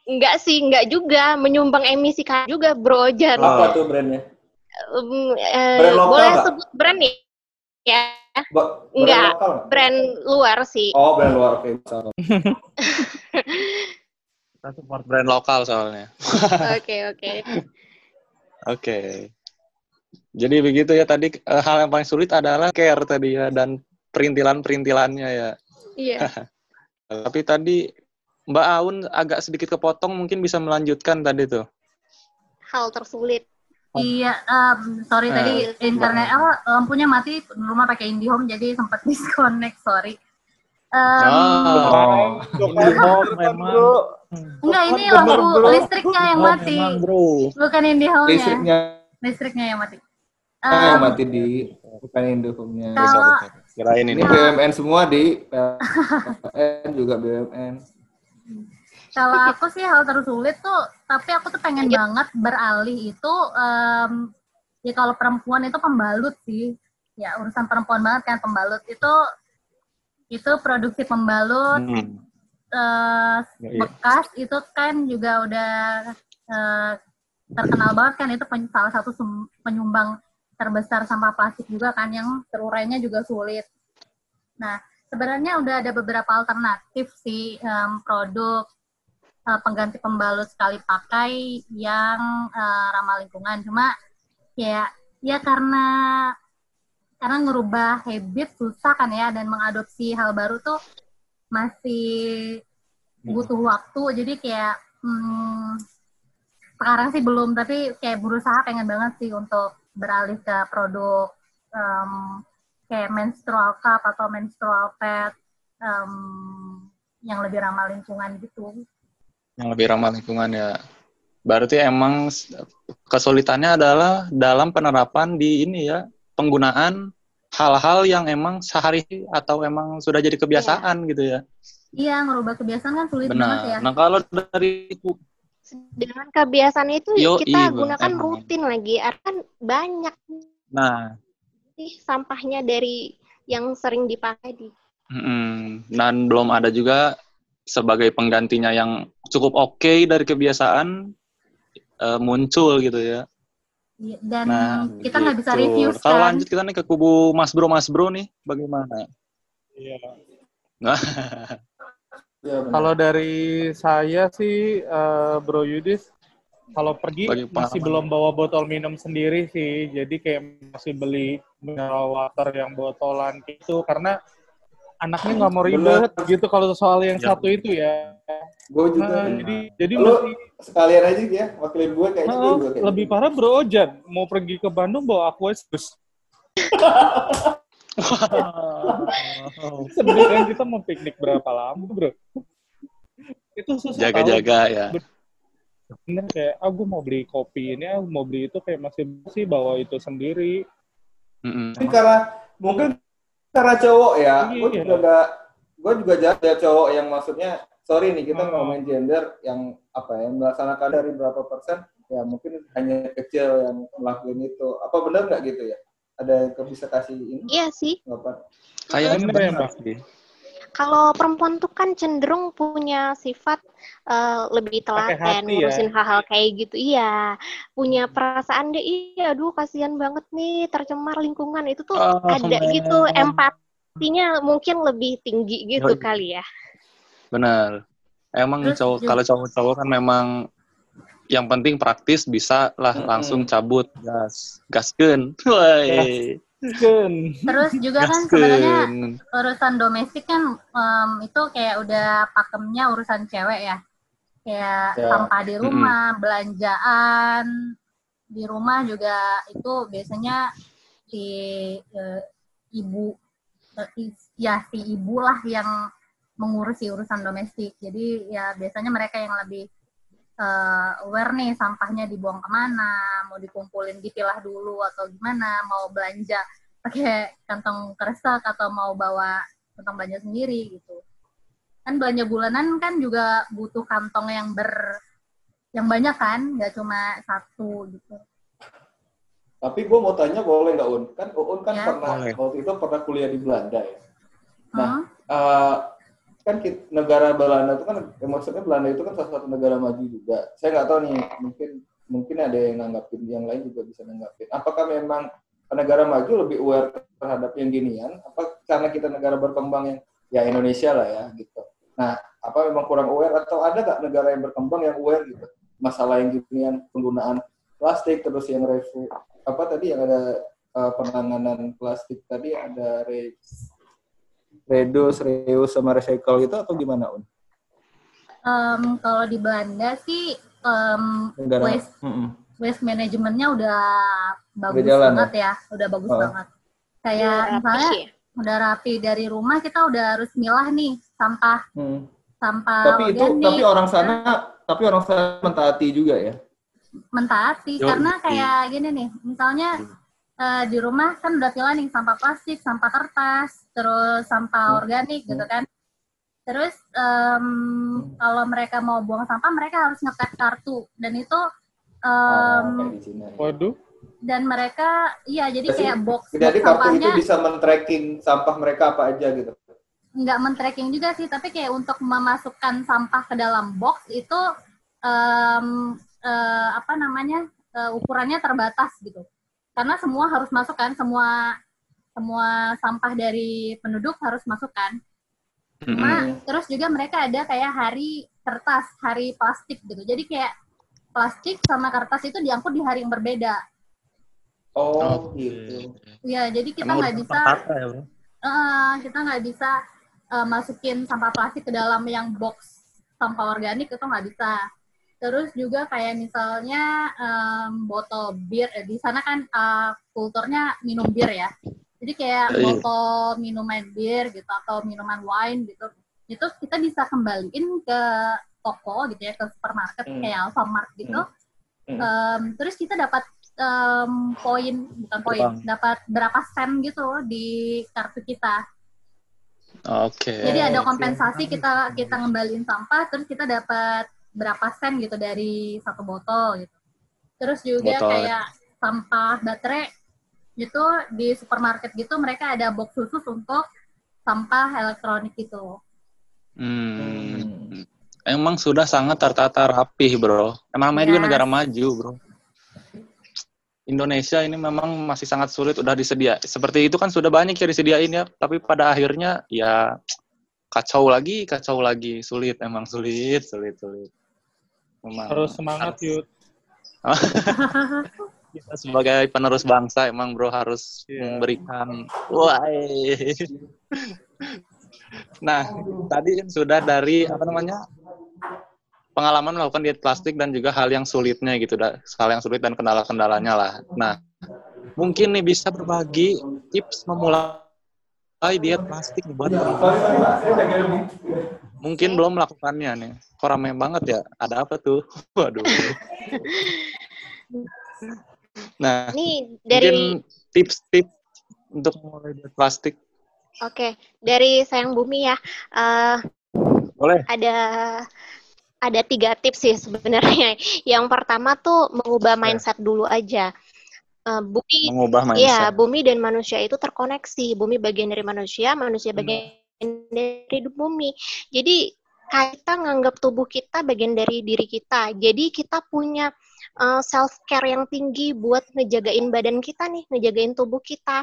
enggak sih enggak juga menyumbang emisi kan juga bro Jan Apa tuh brandnya? Em, eh, Brand lokal boleh sebut brand nih ya Ba- brand Enggak. lokal brand luar sih Oh, brand luar. Oke, salah. Kita support brand lokal soalnya. oke oke Oke. Jadi begitu ya tadi eh, hal yang paling sulit adalah care tadi ya dan perintilan-perintilannya ya. iya Tapi tadi Mbak Aun agak sedikit kepotong mungkin bisa melanjutkan tadi tuh. hal tersulit Iya, em, sorry Eh, tadi internet apa lampunya mati rumah pakai IndiHome jadi sempat disconnect, sorry. Em, Oh. IndiHome memang. enggak ini lampu listriknya yang Oh, mati, bukan IndiHome-nya. Listriknya Listriknya yang mati. yang Em, mati di bukan. Kalau- sorry. Kirain Ini ini. BUMN semua di PLN juga BUMN. Kalau aku sih hal tersulit tuh, tapi aku tuh pengen banget beralih itu, em, ya kalau perempuan itu pembalut sih, ya urusan perempuan banget kan pembalut itu, itu produksi pembalut Hmm. eh, Iya. bekas itu kan juga udah eh, terkenal banget kan itu pen- salah satu sum- penyumbang terbesar sampah plastik juga kan yang terurainya juga sulit. Nah sebenarnya udah ada beberapa alternatif sih em, produk eh, pengganti pembalut sekali pakai yang eh, ramah lingkungan. Cuma ya ya karena karena ngerubah habit susah kan ya dan mengadopsi hal baru tuh masih butuh waktu. Jadi kayak hmm, sekarang sih belum tapi kayak berusaha pengen banget sih untuk beralih ke produk em, kayak menstrual cup atau menstrual pad em, yang lebih ramah lingkungan gitu Yang lebih ramah lingkungan ya. Berarti emang kesulitannya adalah dalam penerapan di ini ya, penggunaan hal-hal yang emang sehari atau emang sudah jadi kebiasaan gitu ya. iya ngerubah kebiasaan kan sulit banget ya Benar. Nah, kalau dari dengan kebiasaan itu Yoi, kita Bang. gunakan Emang. rutin lagi Artinya kan banyak nah, nih sampahnya dari yang sering dipakai di mm, dan belum ada juga sebagai penggantinya yang cukup oke dari kebiasaan eh, muncul gitu ya. Iya, dan Nah, kita nggak bisa gitu. review Kalau kan lanjut kita nih ke kubu Mas Bro Mas Bro nih bagaimana? Iya. Nah, Ya, benar. Kalau dari saya sih, eh, Bro Yudis, kalau pergi Bagi masih belum bawa botol minum sendiri sih. Jadi kayak masih beli mineral water yang botolan gitu. Karena anaknya nggak mau ribet gitu kalau soal yang Ya. satu itu ya. Gue juga. Nah, jadi jadi Lu masih sekalian aja ya, wakilin gue kayaknya Nah, juga kayak lebih gitu. parah bro Ojan mau pergi ke Bandung bawa Aquarius Wow. sendirian kita mau piknik berapa lama bro itu susah tahu. Jaga-jaga ya. bener kayak aku mau beli kopi ini aku mau beli itu kayak masih sih bawa itu sendiri Mm-mm. Mungkin karena mungkin karena cowok ya, gue Iya. juga gak, gue juga jarang ada cowok yang maksudnya sorry nih kita Hmm. ngomongin gender yang apa ya melaksanakan dari berapa persen ya mungkin hanya kecil yang melakukan itu apa benar nggak gitu ya ada yang bisa kasih ini Iya sih. Kayaknya Bener ya, benar Mbak? sih. Kalau perempuan tuh kan cenderung punya sifat eh, lebih telaten, hati ya. ngurusin hal-hal kayak gitu. Iya, punya perasaan deh. Iya, aduh kasihan banget nih tercemar lingkungan itu tuh Oh, ada man. gitu empatinya mungkin lebih tinggi gitu Yoi. kali ya. Benar. Emang cowok kalau cowok-cowok kan memang yang penting praktis bisa lah langsung cabut gas gaskeun. Woi. kan Terus juga kan sebenarnya urusan domestik kan em, itu kayak udah pakemnya urusan cewek ya. Kayak Ya. sampah di rumah, belanjaan di rumah juga itu biasanya si eh, ibu i- ya si ibu lah yang mengurusi urusan domestik. Jadi ya biasanya mereka yang lebih eh, aware nih sampahnya dibuang ke mana, mau dikumpulin dipilah dulu atau gimana, mau belanja pakai kantong kresek atau mau bawa kantong belanja sendiri gitu. Kan belanja bulanan kan juga butuh kantong yang ber yang banyak kan, nggak cuma satu gitu. tapi gue mau tanya boleh nggak un kan un kan Ya. pernah Boleh. waktu itu pernah kuliah di Belanda ya Nah, Hmm? Eh, kan kit- negara Belanda itu kan ya maksudnya Belanda itu kan salah satu negara maju juga. Saya nggak tahu nih, mungkin mungkin ada yang nanggapin, yang lain juga bisa nanggapin. Apakah memang negara maju lebih aware terhadap yang ginian? Apa karena kita negara berkembang yang ya Indonesia lah ya gitu. Nah, apa memang kurang aware atau ada nggak negara yang berkembang yang aware gitu? Masalah yang ginian penggunaan plastik terus yang refu apa tadi yang ada eh, penanganan plastik tadi ada re, reduce, reuse sama recycle gitu atau gimana un? Em, kalau di Belanda sih em, Negara. waste Mm-mm. waste manajemennya udah bagus jalan banget ya? udah bagus Oh. banget. Kayak Rapi misalnya ya. udah rapi dari rumah kita udah harus milah nih sampah Hmm. sampah Tapi itu organik, tapi orang sana tapi orang sana mentaati juga ya. mentaati Yoi. karena kayak gini nih misalnya eh, di rumah kan udah pilih nih sampah plastik sampah kertas terus sampah Hmm. organik gitu Hmm. kan terus em, kalau mereka mau buang sampah mereka harus ngetek kartu dan itu Oh, ya. waduh dan mereka iya jadi Jadi- kayak box, box Jadi kartu itu bisa men-tracking sampah mereka apa aja gitu. nggak men-tracking juga sih tapi kayak untuk memasukkan sampah ke dalam box itu em, eh, apa namanya eh, ukurannya terbatas gitu karena semua harus masuk kan semua semua sampah dari penduduk harus masuk kan. Cuma Hmm. terus juga mereka ada kayak hari kertas hari plastik gitu jadi kayak plastik sama kertas itu diangkut di hari yang berbeda Oh, gitu. ya jadi kita nggak bisa ya, bro? Eh, kita nggak bisa eh, masukin sampah plastik ke dalam yang box sampah organik itu nggak bisa. Terus juga kayak misalnya em, botol bir, eh, di sana kan eh, kulturnya minum bir ya. Jadi kayak Iya. botol minuman bir gitu atau minuman wine gitu, itu kita bisa kembaliin ke toko gitu ya ke supermarket Hmm. kayak Alfamart gitu. Hmm. Em, terus kita dapat em, poin bukan poin, dapat berapa sen gitu di kartu kita. Oke. Jadi ada kompensasi kita kita ngembaliin sampah, terus kita dapat berapa sen gitu dari satu botol gitu. Terus juga Botol. kayak sampah baterai itu di supermarket gitu mereka ada box khusus untuk sampah elektronik gitu. Hmm. Emang sudah sangat tertata rapih, bro. Emang namanya juga Yes. negara maju, bro. Indonesia ini memang masih sangat sulit udah disedia. Seperti itu kan sudah banyak yang disediain ya, tapi pada akhirnya ya kacau lagi, kacau lagi, sulit emang sulit, sulit, sulit. Memang harus semangat harus- yuk kita sebagai penerus bangsa emang bro harus Iya. memberikan wah nah tadi kan sudah dari apa namanya pengalaman melakukan diet plastik dan juga hal yang sulitnya gitu, hal yang sulit dan kendala-kendalanya lah. Nah, mungkin nih bisa berbagi tips memulai diet plastik buat teman-teman. Mungkin belum melakukannya nih. Kok rame banget ya? Ada apa tuh? Waduh. Nah, Ini dari tips-tips untuk memulai diet plastik. oke, dari Sayang Bumi ya. Eh, Boleh. ada ada tiga tips sih sebenarnya. Yang pertama tuh mengubah mindset dulu aja. Eh, bumi, Mengubah iya, mindset. bumi dan manusia itu terkoneksi. Bumi bagian dari manusia, manusia Hmm. Dari bumi. Jadi kita nganggap tubuh kita bagian dari diri kita. Jadi kita punya self care yang tinggi buat ngejagain badan kita nih, ngejagain tubuh kita.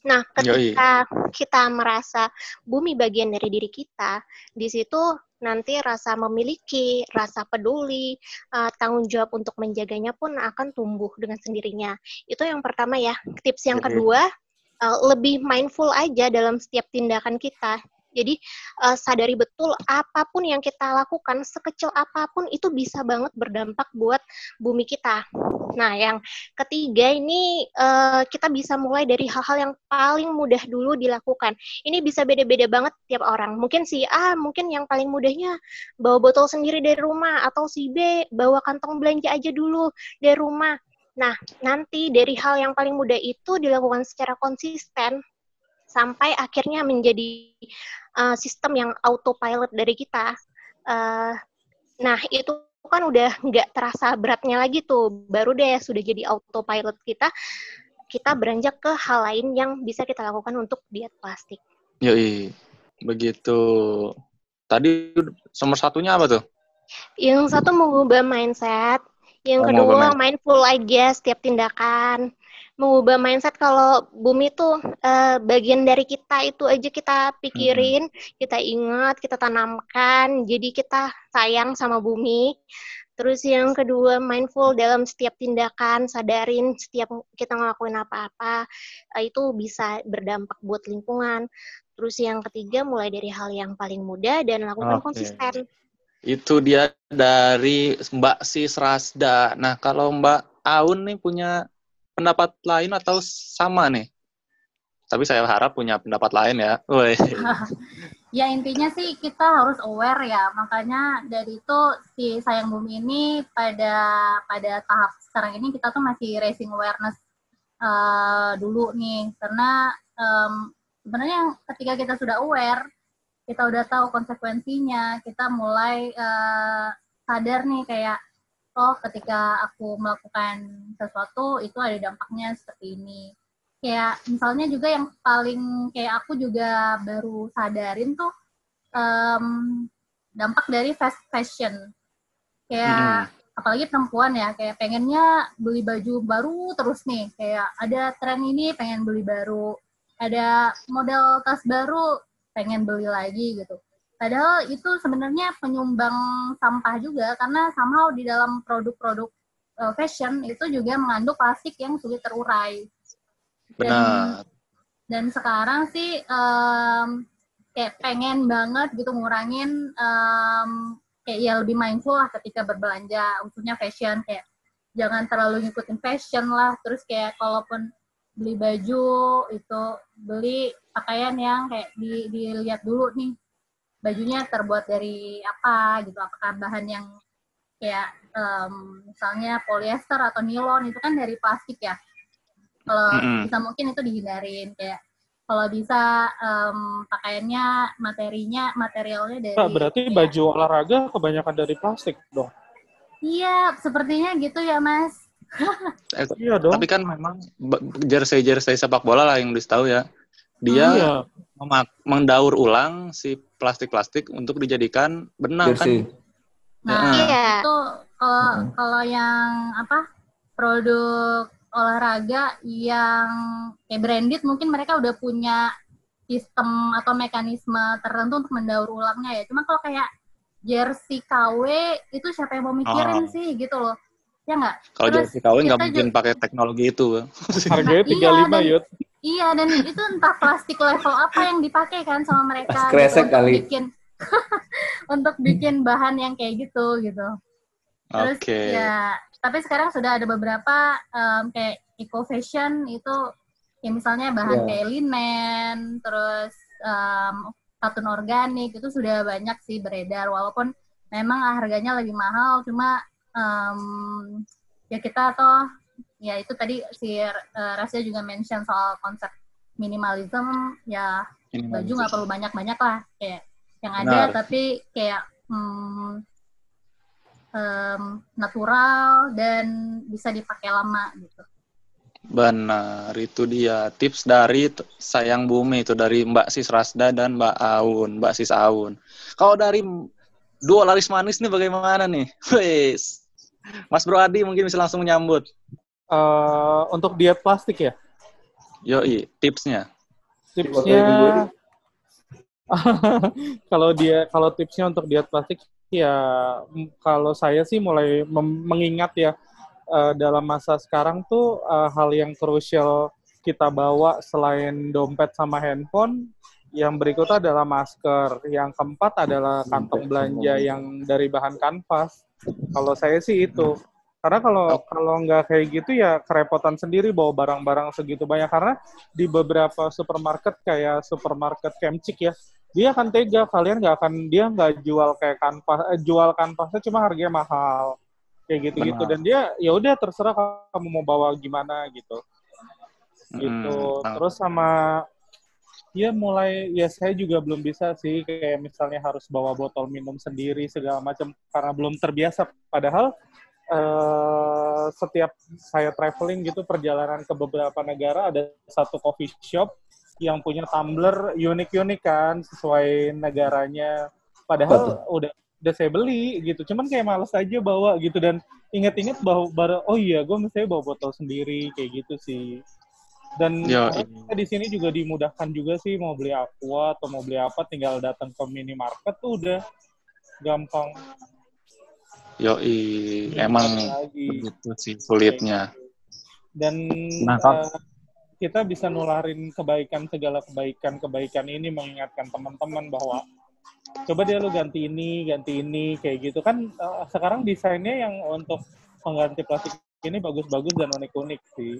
Nah, Yoi. ketika kita merasa bumi bagian dari diri kita, di situ nanti rasa memiliki, rasa peduli, eh, tanggung jawab untuk menjaganya pun akan tumbuh dengan sendirinya. Itu yang pertama ya. Tips yang kedua, eh, lebih mindful aja dalam setiap tindakan kita. Jadi eh, sadari betul apa pun yang kita lakukan, sekecil apa pun itu bisa banget berdampak buat bumi kita. Nah, yang ketiga ini eh, kita bisa mulai dari hal-hal yang paling mudah dulu dilakukan. Ini bisa beda-beda banget tiap orang. Mungkin si A, mungkin yang paling mudahnya bawa botol sendiri dari rumah, atau si B bawa kantong belanja aja dulu dari rumah. Nah, nanti dari hal yang paling mudah itu dilakukan secara konsisten sampai akhirnya menjadi uh, sistem yang autopilot dari kita. Uh, nah, itu kan udah nggak terasa beratnya lagi tuh. Baru deh sudah jadi autopilot kita, kita beranjak ke hal lain yang bisa kita lakukan untuk diet plastik. Yoi. Begitu. Tadi nomor satunya apa tuh? Yang satu mengubah mindset, yang Oh, kedua mengubah mindful aja setiap tindakan. Mengubah mindset kalau bumi tuh eh, bagian dari kita itu aja kita pikirin, kita ingat, kita tanamkan. Jadi kita sayang sama bumi. Terus yang kedua mindful dalam setiap tindakan, sadarin setiap kita ngelakuin apa-apa eh, itu bisa berdampak buat lingkungan. Terus yang ketiga mulai dari hal yang paling mudah dan lakukan Oke. konsisten. Itu dia dari Mbak Sis Rasda. Nah, kalau Mbak Aun nih punya pendapat lain atau sama nih? Tapi saya harap punya pendapat lain ya. Ya intinya sih kita harus aware ya, makanya dari itu si Sayang Bumi ini pada pada tahap sekarang ini kita tuh masih raising awareness eh, dulu nih, karena em, sebenarnya ketika kita sudah aware, kita udah tahu konsekuensinya, kita mulai eh, sadar nih kayak oh ketika aku melakukan sesuatu itu ada dampaknya seperti ini. Kayak misalnya juga yang paling kayak aku juga baru sadarin tuh em, dampak dari fast fashion. Kayak apalagi perempuan ya kayak pengennya beli baju baru terus nih. Kayak ada tren ini pengen beli baru. Ada model tas baru pengen beli lagi gitu. Padahal itu sebenarnya penyumbang sampah juga karena somehow di dalam produk-produk eh, fashion itu juga mengandung plastik yang sulit terurai. Benar. dan sekarang sih em, kayak pengen banget gitu ngurangin em, kayak ya lebih mindful lah ketika berbelanja. Khususnya fashion kayak jangan terlalu ngikutin fashion lah. Terus kayak kalaupun beli baju itu beli pakaian yang kayak di, dilihat dulu nih bajunya terbuat dari apa gitu apakah bahan yang kayak em, misalnya polyester atau nilon itu kan dari plastik ya kalau Mm-mm. bisa mungkin itu dihindarin kayak kalau bisa em, pakaiannya materinya materialnya dari Nah, berarti ya. baju olahraga kebanyakan dari plastik dong. iya sepertinya gitu ya mas Eh, Iya dong. Tapi kan memang ba- jersey-jersey sepak bola lah yang tahu ya. Dia iya. memak- mendaur ulang si plastik-plastik untuk dijadikan benang Jersey. kan. nah Heeh. Iya. itu kalau Mm-mm. kalau yang apa produk olahraga yang kayak branded mungkin mereka udah punya sistem atau mekanisme tertentu untuk mendaur ulangnya ya cuma kalau kayak jersey KW itu siapa yang mau mikirin Oh. sih gitu loh ya nggak Kalau jersey KW nggak mungkin pakai teknologi itu. Harganya Nah, iya, 35 dan- yut. Iya, dan itu entah plastik level apa yang dipakai kan sama mereka. Kresek gitu, untuk kali. Bikin, untuk bikin bahan yang kayak gitu gitu. Terus Oke. ya, tapi sekarang sudah ada beberapa em, kayak eco fashion itu ya misalnya bahan Ya. kayak linen, terus em, katun organik itu sudah banyak sih beredar walaupun memang harganya lebih mahal cuma em, ya kita toh ya itu tadi si eh, Rasya juga mention soal konsep minimalism ya Ini baju nggak perlu banyak-banyak lah kayak yang ada Benar. tapi kayak hmm, em, natural dan bisa dipakai lama gitu. Benar, itu dia tips dari Sayang Bumi itu dari Mbak Sis Rasda dan Mbak Aun, Mbak Sis Aun. Kalau dari dua laris manis nih bagaimana nih? Wes. Mas Bro Adi mungkin bisa langsung menyambut. Eh, untuk diet plastik ya, Yoi, tipsnya. tipsnya kalau dia kalau tipsnya untuk diet plastik ya kalau saya sih mulai mem- mengingat ya eh, dalam masa sekarang tuh eh, hal yang krusial kita bawa selain dompet sama handphone yang berikutnya adalah masker. Yang keempat adalah kantong belanja yang dari bahan kanvas. Kalau saya sih itu karena kalau kalau nggak kayak gitu ya kerepotan sendiri bawa barang-barang segitu banyak. Karena di beberapa supermarket kayak supermarket Kemcik ya dia akan tega. Kalian nggak akan dia nggak jual kayak kanvas eh, jual kanvasnya cuma harganya mahal. Kayak gitu-gitu. Dan dia ya udah terserah kamu mau bawa gimana gitu. Gitu. Terus sama ya mulai ya saya juga belum bisa sih kayak misalnya harus bawa botol minum sendiri segala macam karena belum terbiasa. Padahal eh, setiap saya traveling gitu perjalanan ke beberapa negara ada satu coffee shop yang punya tumbler unik-unik kan sesuai negaranya. Padahal udah udah saya beli gitu. Cuman kayak males aja bawa gitu. Dan inget-inget bahwa baru oh iya gue mesti bawa botol sendiri kayak gitu sih. Dan Yo, kita di sini juga dimudahkan juga sih mau beli aqua atau mau beli apa tinggal datang ke minimarket tuh udah gampang yoi, Gitu emang lagi. begitu sih sulitnya. dan Nah, eh, kita bisa nularin kebaikan segala kebaikan kebaikan ini mengingatkan teman-teman bahwa coba dia lu ganti ini ganti ini kayak gitu kan eh, sekarang desainnya yang untuk pengganti plastik ini bagus-bagus dan unik-unik sih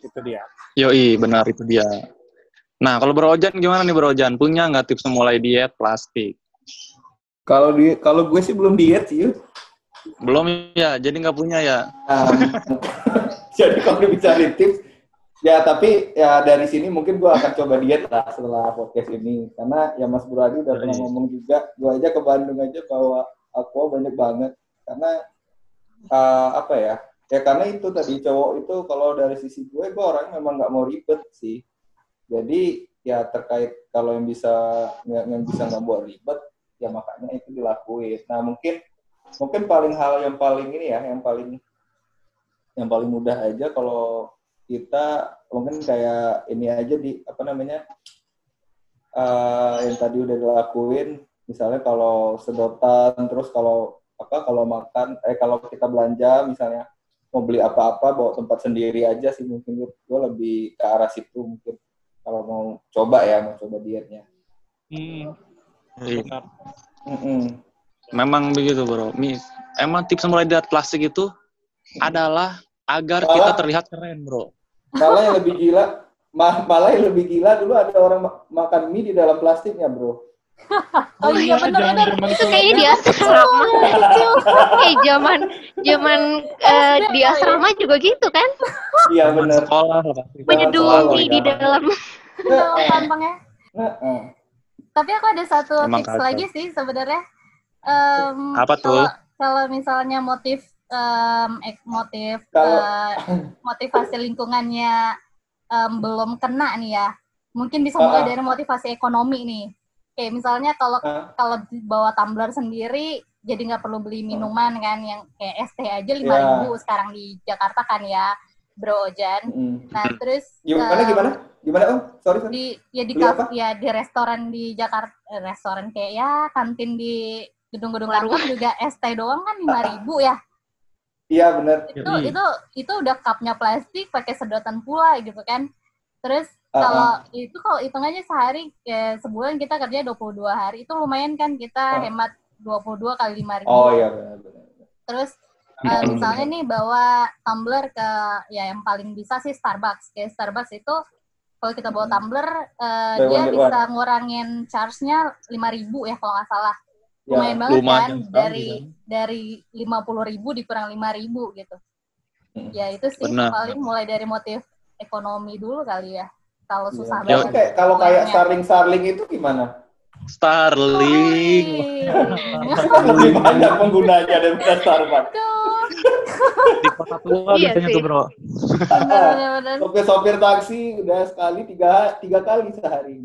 itu dia Yoi, benar itu dia. Nah, kalau Bro Ojan gimana nih Bro Ojan? Punya nggak tips memulai diet plastik? Kalau di kalau gue sih belum diet sih. Belum ya, jadi nggak punya ya? Um, jadi kalau dibicarain tips, ya tapi ya dari sini mungkin gue akan coba diet lah setelah podcast ini. Karena ya Mas Buradi udah pernah Iya. ngomong juga, gue aja ke Bandung aja bawa aqua banyak banget. Karena uh, apa ya? Ya karena itu tadi cowok itu kalau dari sisi gue, gue orang memang nggak mau ribet sih. Jadi ya terkait kalau yang bisa yang, yang bisa nggak buat ribet, ya makanya itu dilakuin. Nah mungkin mungkin paling hal yang paling ini ya, yang paling yang paling mudah aja kalau kita mungkin kayak ini aja di apa namanya eh, yang tadi udah dilakuin. Misalnya kalau sedotan terus kalau apa kalau makan eh kalau kita belanja misalnya mau beli apa-apa bawa tempat sendiri aja sih mungkin. Gue lebih ke arah situ mungkin. Kalau mau coba ya mau coba dietnya. Hmm, Iya. benar. Mm-mm. Memang begitu Bro. Mi, emang tips memulai diet plastik itu adalah agar kita Malah- terlihat keren Bro. malah yang lebih gila ma- malah yang lebih gila dulu ada orang ma- makan mie di dalam plastiknya bro Oh iya benar-benar zaman-zaman Itu kayaknya di asrama. Eh zaman zaman eh, di asrama juga gitu kan? iya bener Sekolah mie di dalam. Heeh. Tapi aku ada satu Emang tips kacau. lagi sih sebenarnya. Em, Apa tuh? Kalau, kalau misalnya motif ek- motif Kalau- eh, motivasi lingkungannya em, belum kena nih ya, mungkin bisa mulai Ah. dari motivasi ekonomi nih. Kayak misalnya kalau Ah. kalau bawa tumbler sendiri, jadi nggak perlu beli minuman kan yang kayak es teh aja lima Ya. ribu sekarang di Jakarta kan ya, Bro Ojan. Mm. Nah terus gimana em, gimana gimana om sorry sorry di ya di kafe ya di restoran di Jakarta eh, restoran kayak ya kantin di gedung-gedung Baru. kantor juga teh doang kan lima ribu ya iya bener itu Iya. itu itu udah cupnya plastik pakai sedotan pula gitu kan Terus kalau itu kalau hitungannya sehari ya, sebulan kita kerja 22 hari itu lumayan kan kita Ah. hemat 22 kali 5 ribu. Oh iya benar benar. Terus Hmm, eh, misalnya nih bawa tumbler ke ya yang paling bisa sih Starbucks. Kayak Starbucks itu kalau kita bawa tumbler eh, Buy dia one, bisa ngurangin charge-nya 5000 ya kalau nggak salah. Ya, Lumayan banget lumayan kan sekali dari kan. dari 50.000 dikurang 5000 gitu. Hmm. Ya itu sih Benar. paling mulai dari motif ekonomi dulu kali ya. Kalau susah Iya. Tapi banget. kayak kalau kayak. Starling Starling itu gimana? Starling. Lebih banyak penggunanya daripada Starbucks. Di kota tua Iya biasanya sih. tuh, Bro. Sopir-sopir taksi udah sekali tiga tiga kali sehari.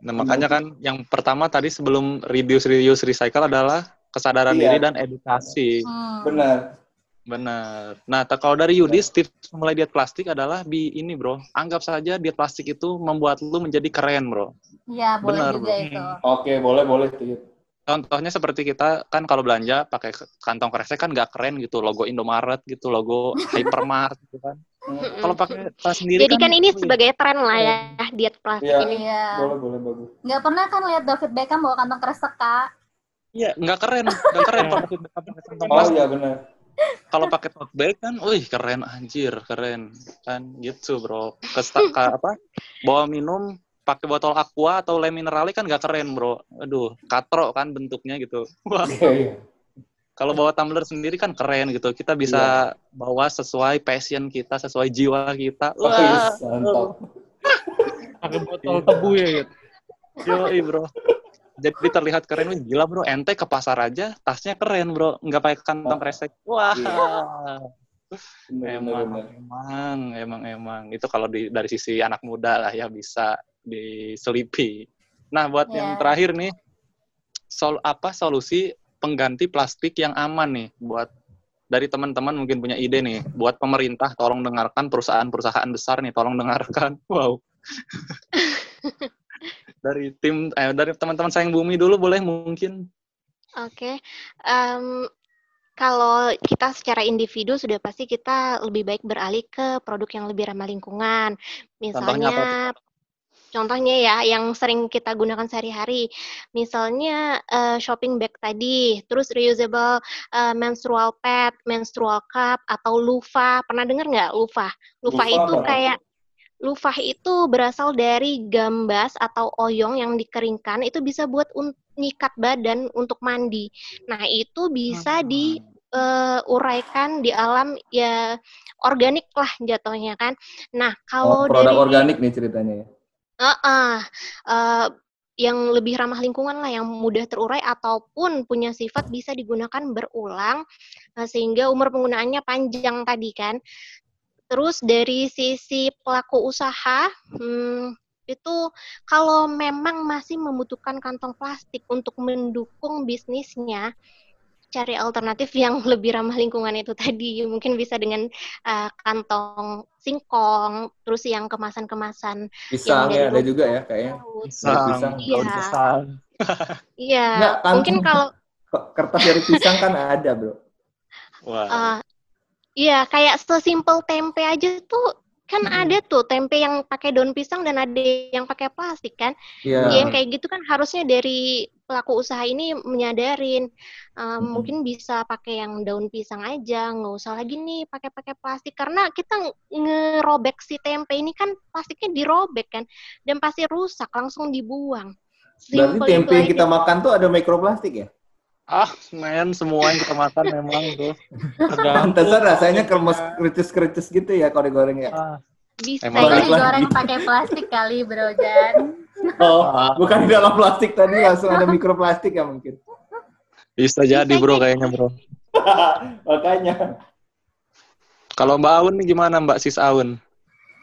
Nah, makanya kan yang pertama tadi sebelum reduce, reuse, recycle adalah kesadaran Iya. diri dan edukasi. Hmm. Benar. Benar. Nah, ta- kalau dari Yudis, tips mulai diet plastik adalah bi ini, bro. Anggap saja diet plastik itu membuat lu menjadi keren, bro. Ya, boleh Benar, juga Bro. itu. Oke, boleh boleh. Contohnya seperti kita kan kalau belanja pakai kantong kresek kan nggak keren gitu, logo Indomaret gitu, logo Hypermart gitu kan. Mm-mm. Kalau pakai tas sendiri Jadi kan ini wih, sebagai tren lah ya diet plastik Iya. ini. Iya. Boleh boleh bagus. Nggak pernah kan lihat David Beckham bawa kantong kresek, Kak? Iya, nggak keren, nggak keren kalau pakai pakai kantong Oh plastik. iya benar. Kalau pakai tote bag kan, wih keren anjir, keren kan gitu bro. Kesta ka- apa? Bawa minum pakai botol aqua atau le minerali kan nggak keren bro. Aduh, katro kan bentuknya gitu. Wah, Iya iya. Kalau bawa tumbler sendiri kan keren gitu. Kita bisa bawa sesuai passion kita, sesuai jiwa kita. Wah, iya, mantap. pakai botol tebu ya gitu. Yoi bro. Jadi terlihat keren, gila bro. Ente ke pasar aja, tasnya keren bro. Nggak pakai kantong kresek. Wah. Benar benar Emang, benar. emang, emang, emang. Itu kalau di, dari sisi anak muda lah ya bisa diselipi. Nah, buat yang Ya. terakhir nih, sol apa solusi pengganti plastik yang aman nih buat dari teman-teman mungkin punya ide nih buat pemerintah tolong dengarkan perusahaan-perusahaan besar nih tolong dengarkan. Wow. Dari tim eh, dari teman-teman sayang bumi dulu boleh mungkin. Oke, Em, kalau kita secara individu sudah pasti kita lebih baik beralih ke produk yang lebih ramah lingkungan. Misalnya, contohnya ya yang sering kita gunakan sehari-hari, misalnya eh, shopping bag tadi, terus reusable eh, menstrual pad, menstrual cup, atau loofah. Pernah dengar nggak? Loofah Loofah itu apa? kayak Lufah itu berasal dari gambas atau oyong yang dikeringkan, itu bisa buat nyikat badan untuk mandi. Nah, itu bisa diuraikan di alam ya organik lah jatuhnya kan. Nah, Oh, kalau produk dari organik nih ceritanya ya. Heeh, eh, yang lebih ramah lingkungan lah, yang mudah terurai ataupun punya sifat bisa digunakan berulang eh, sehingga umur penggunaannya panjang tadi kan. Terus dari sisi pelaku usaha, hmm, itu kalau memang masih membutuhkan kantong plastik untuk mendukung bisnisnya, cari alternatif yang lebih ramah lingkungan itu tadi. Mungkin bisa dengan eh, kantong singkong, terus yang kemasan-kemasan Pisang ya ada juga ya kayaknya. pisang. Iya. daun pisang. Iya, Nggak, kantong- mungkin kalau Kertas dari pisang kan ada bro. wah eh, iya kayak sesimpel tempe aja tuh kan Hmm. ada tuh tempe yang pakai daun pisang dan ada yang pakai plastik kan. Iya. Ya, yang kayak gitu kan harusnya dari pelaku usaha ini menyadarin eh, Mm-mm. mungkin bisa pakai yang daun pisang aja, nggak usah lagi nih pakai-pakai plastik karena kita ng- ngerobek si tempe ini kan plastiknya dirobek kan dan pasti rusak langsung dibuang. Berarti Simple tempe yang aja. kita makan tuh ada mikroplastik ya? ah men semua yang kita makan memang tuh Pantesan rasanya kremes kricis-kricis gitu ya kalau digoreng ya. Ah, bisa digoreng pakai plastik kali, Bro Jan. Oh, bukan di dalam plastik tadi langsung ada mikroplastik ya mungkin. bisa jadi bro kayaknya bro Makanya. kalau Mbak Aun nih gimana Mbak Sis Aun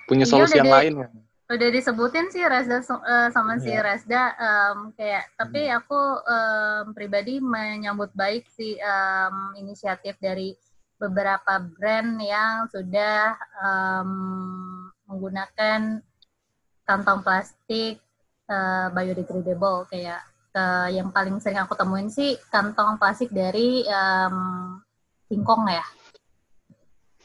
punya Iya, solusi yang lain ya Udah disebutin sih Resda so- eh, sama si Iya. Resda em, kayak tapi aku em, pribadi menyambut baik sih em, inisiatif dari beberapa brand yang sudah em, menggunakan kantong plastik eh, biodegradable kayak eh, yang paling sering aku temuin sih kantong plastik dari em, singkong ya.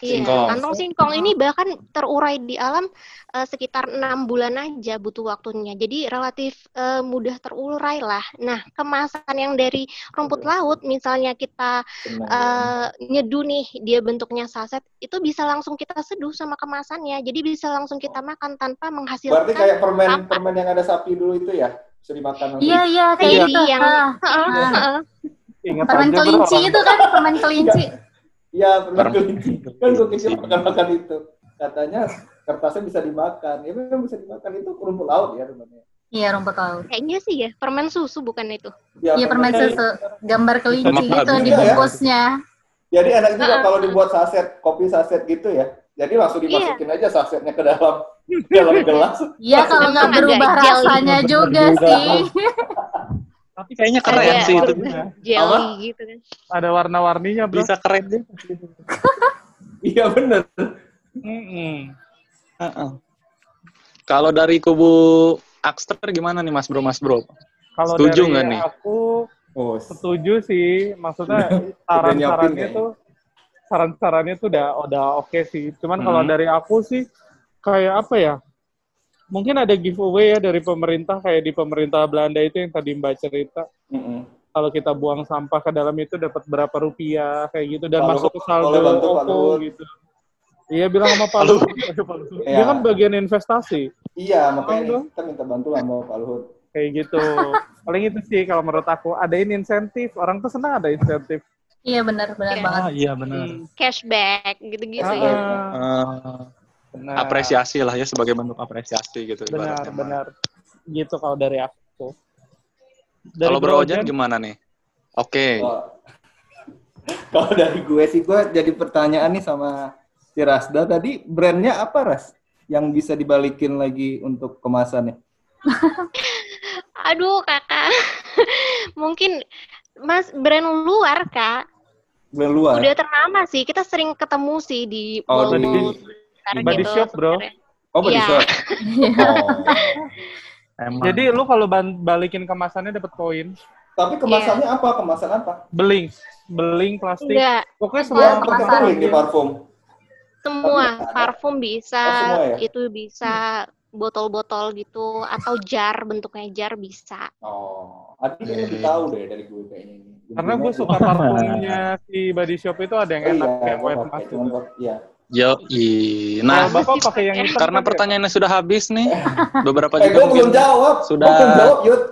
Iya, Singkong. kantong singkong ini bahkan terurai di alam eh, sekitar enam bulan aja butuh waktunya. Jadi relatif eh, mudah terurai lah. Nah, kemasan yang dari rumput laut, misalnya kita eh, nyeduh nih, dia bentuknya saset, itu bisa langsung kita seduh sama kemasannya. Jadi bisa langsung kita makan tanpa menghasilkan. Berarti kayak permen apa? permen yang ada sapi dulu itu ya bisa dimakan. Iya iya kayak Iya. gitu. Yang- Ah. Ingat permen kelinci itu kan permen kelinci. Iya, permen Permen kelinci. Kan gue kecil kelinci. makan makan itu. Katanya kertasnya bisa dimakan. Ya memang bisa dimakan itu rumput laut ya sebenarnya. Iya rumput laut. Kayaknya sih ya, permen susu bukan itu. Iya permen susu. Gambar kelinci Bisa gitu dimakan. di bungkusnya. Jadi enak juga Heeh. kalau dibuat saset, kopi saset gitu ya. Jadi langsung Iya. dimasukin aja sasetnya ke dalam dalam gelas. Iya kalau nggak berubah rasanya juga Juga. sih. Tapi kayaknya keren Ada sih itu. jelly gitu kan. Ada warna-warninya, bro. Bisa keren deh. Iya bener. Heeh. Kalau dari kubu Akster gimana nih Mas Bro, Mas Bro? Kalau Setuju dari nggak nih? aku Oh, setuju sih. Maksudnya saran-sarannya tuh saran-sarannya tuh udah udah oke sih. Cuman kalau Hmm. dari aku sih kayak apa ya? Mungkin ada giveaway ya dari pemerintah kayak di pemerintah Belanda itu yang tadi Mbak cerita. mm-mm. Kalau kita buang sampah ke dalam itu dapat berapa rupiah kayak gitu dan Pak masuk ke saldo bantu Luhut. gitu. Iya bilang sama Pak Luhut. Dia Iya. kan bagian investasi Iya, makanya kita minta bantuan sama Pak Luhut. kayak gitu. Paling itu sih kalau menurut aku adain insentif. Orang tuh senang ada insentif. Iya benar benar Iya. banget. iya benar. Hmm. Cashback gitu-gitu Ah, ya. Ah, benar. apresiasi lah ya sebagai bentuk apresiasi gitu Benar, ibaratnya. benar. Gitu kalau dari aku. Dari Kalau Bro Ojan gimana nih? Oke. Kalau- Kalau dari gue sih, gue jadi pertanyaan nih sama si Rasda tadi, brandnya apa Ras? Yang bisa dibalikin lagi untuk kemasannya? Aduh, Kakak. Mungkin Mas brand luar, Kak. Brand luar? Udah ternama sih. Kita sering ketemu sih di Oh, di- Body gitu shop, bro. sebenarnya. Oh, body Iya. shop. Oh. Emang. Jadi lu kalau balikin kemasannya dapat poin. Tapi kemasannya apa? Kemasan apa? Beling, beling plastik. Enggak, Pokoknya Oh, semua Yang kemasan. di parfum. semua parfum bisa, Oh, semua ya? itu bisa botol-botol gitu atau jar bentuknya jar bisa. Oh, Adi kayaknya lebih tahu deh dari gue kayaknya ini. Karena gue suka parfumnya si body shop itu ada yang Oh, enak iya, kayak gue white mask Iya. Yo, nah, Kalau bapak pakai yang hitam karena kan ya? pertanyaannya sudah habis nih, beberapa Eh, juga gue belum jawab. sudah- Gue belum jawab, Yud.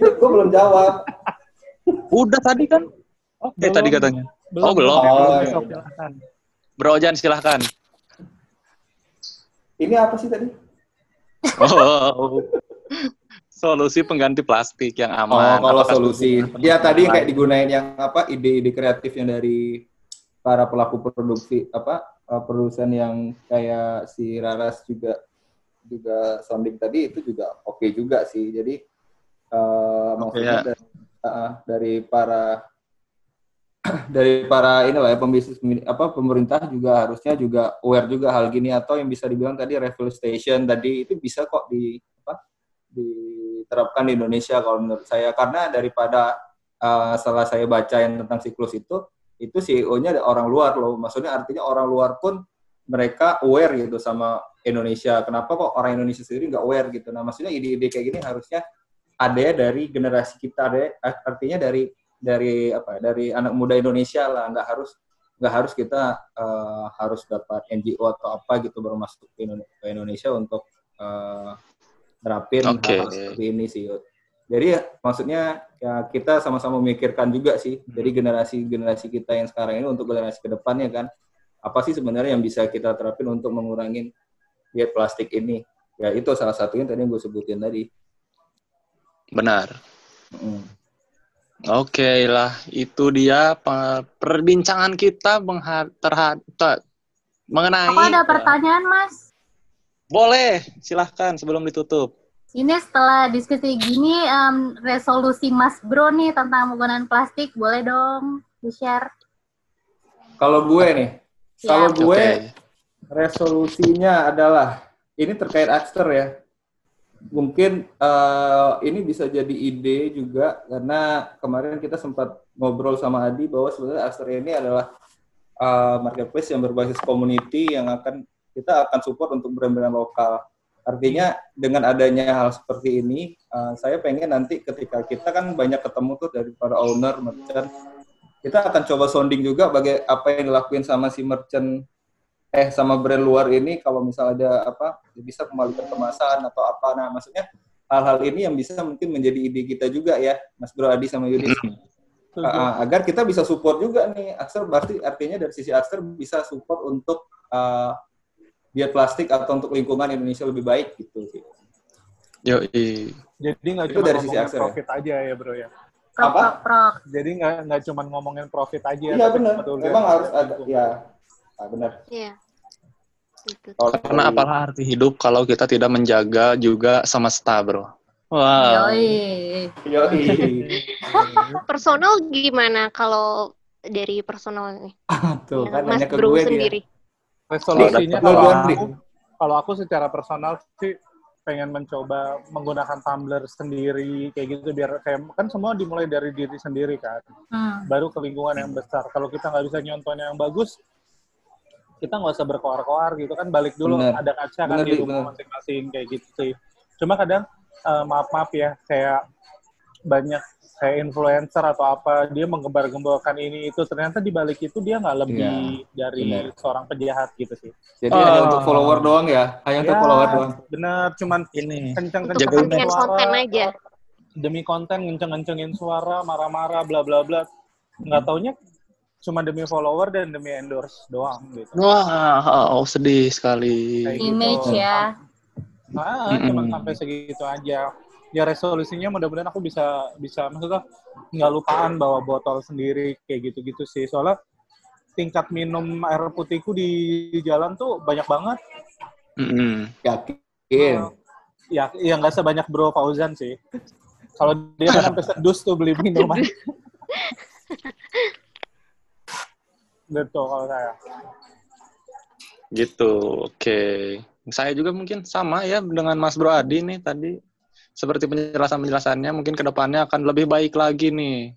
Yud, gue belum jawab. udah tadi kan. Oh, Eh tadi belum. katanya. Belum. Oh, belum. Oh, iya. silakan. Bro Ojan silahkan. Ini apa sih tadi? Oh, solusi pengganti plastik yang Oh, aman. kalau Apakah solusi. Ya tadi yang kayak digunain yang apa ide-ide kreatif yang dari para pelaku produksi apa uh, produsen yang kayak si Raras juga juga sounding tadi itu juga oke juga sih. Jadi uh, maksudnya ya. dari, uh, dari para dari para inilah ya pembisnis apa pemerintah juga harusnya juga aware juga hal gini atau yang bisa dibilang tadi refill station tadi itu bisa kok di apa diterapkan di Indonesia kalau menurut saya karena daripada uh, setelah saya baca yang tentang siklus itu itu CEO-nya ada orang luar loh maksudnya artinya orang luar pun mereka aware gitu sama Indonesia kenapa kok orang Indonesia sendiri nggak aware gitu nah maksudnya ide-ide kayak gini harusnya ada dari generasi kita ada artinya dari dari apa ya, dari anak muda Indonesia lah nggak harus nggak harus kita uh, harus dapat NGO atau apa gitu baru masuk ke Indonesia, untuk uh, nerapin Oke. hal seperti ini sih Yud. Jadi ya, maksudnya ya kita sama-sama memikirkan juga sih dari generasi-generasi kita yang sekarang ini untuk generasi ke depannya kan apa sih sebenarnya yang bisa kita terapin untuk mengurangi diet plastik ini ya itu salah satunya tadi yang gue sebutin tadi. Benar. Mm. Oke lah, itu dia pe- perbincangan kita mengha- terhad- ta- mengenai. Aku ada pertanyaan, Mas. Boleh, silahkan sebelum ditutup. Ini setelah diskusi gini, em, resolusi Mas Bro nih tentang penggunaan plastik, boleh dong di-share? Kalau gue nih, Ya. kalau gue Oke. resolusinya adalah ini terkait Axter ya. Mungkin eh, ini bisa jadi ide juga karena kemarin kita sempat ngobrol sama Adi bahwa sebenarnya Axter ini adalah uh, marketplace yang berbasis community yang akan kita akan support untuk brand-brand lokal. Artinya dengan adanya hal seperti ini, uh, saya pengen nanti ketika kita kan banyak ketemu tuh dari para owner, merchant, kita akan coba sounding juga bagai apa yang dilakuin sama si merchant eh sama brand luar ini kalau misal ada apa bisa kembalikan kemasan atau apa. Nah maksudnya hal-hal ini yang bisa mungkin menjadi ide kita juga ya Mas Bro Adi sama Yudis uh, agar kita bisa support juga nih. Axel berarti artinya dari sisi Axel bisa support untuk uh, biar plastik atau untuk lingkungan Indonesia lebih baik gitu sih. Yo, Jadi nggak Itu cuma dari sisi Axel ya? profit aja ya bro ya. Apa? prok. Jadi nggak nggak cuma ngomongin profit aja. Iya benar. betul Memang harus ada ya. Ah, benar. Iya. Kalau Karena apalah arti hidup kalau kita tidak menjaga juga semesta, bro. Wow. Yoi. Yoi. Personal gimana kalau dari personal nih? Tuh kan Mas Bro gue dia. Resolusinya Lu kalau aku, kalau aku secara personal sih pengen mencoba menggunakan tumbler sendiri kayak gitu biar kayak kan semua dimulai dari diri sendiri kan? Hmm. baru ke lingkungan yang besar. Kalau kita nggak bisa nyontohin yang bagus kita nggak usah berkoar-koar gitu kan? Balik dulu Bener. ada kaca kan Bener, di rumah masing-masing kayak gitu sih. Cuma kadang eh, maaf-maaf ya kayak banyak kayak influencer atau apa dia menggembar-gemborkan ini itu ternyata di balik itu dia nggak lebih dari bener. seorang penjahat gitu sih Jadi Oh. hanya untuk follower doang ya? Hanya untuk Ya, follower doang. bener cuman Ini. kepentingan suara konten aja. demi konten kenceng-kencengin suara marah-marah bla bla bla nggak taunya cuma demi follower dan demi endorse doang gitu Wah, oh, sedih sekali. Kayak gitu. Image ya. ah cuma Mm-mm. sampai segitu aja ya resolusinya mudah-mudahan aku bisa bisa maksudnya nggak lupaan bawa botol sendiri kayak gitu-gitu sih soalnya tingkat minum air putihku di jalan tuh banyak banget Mm-mm. Yakin. ya ya nggak sebanyak Bro Fauzan sih kalau dia kan sampai sedus tuh beli minuman gitu kalau saya Gitu, oke. Saya juga mungkin sama ya dengan Mas Bro Adi nih tadi. Seperti penjelasan-penjelasannya mungkin ke depannya akan lebih baik lagi nih.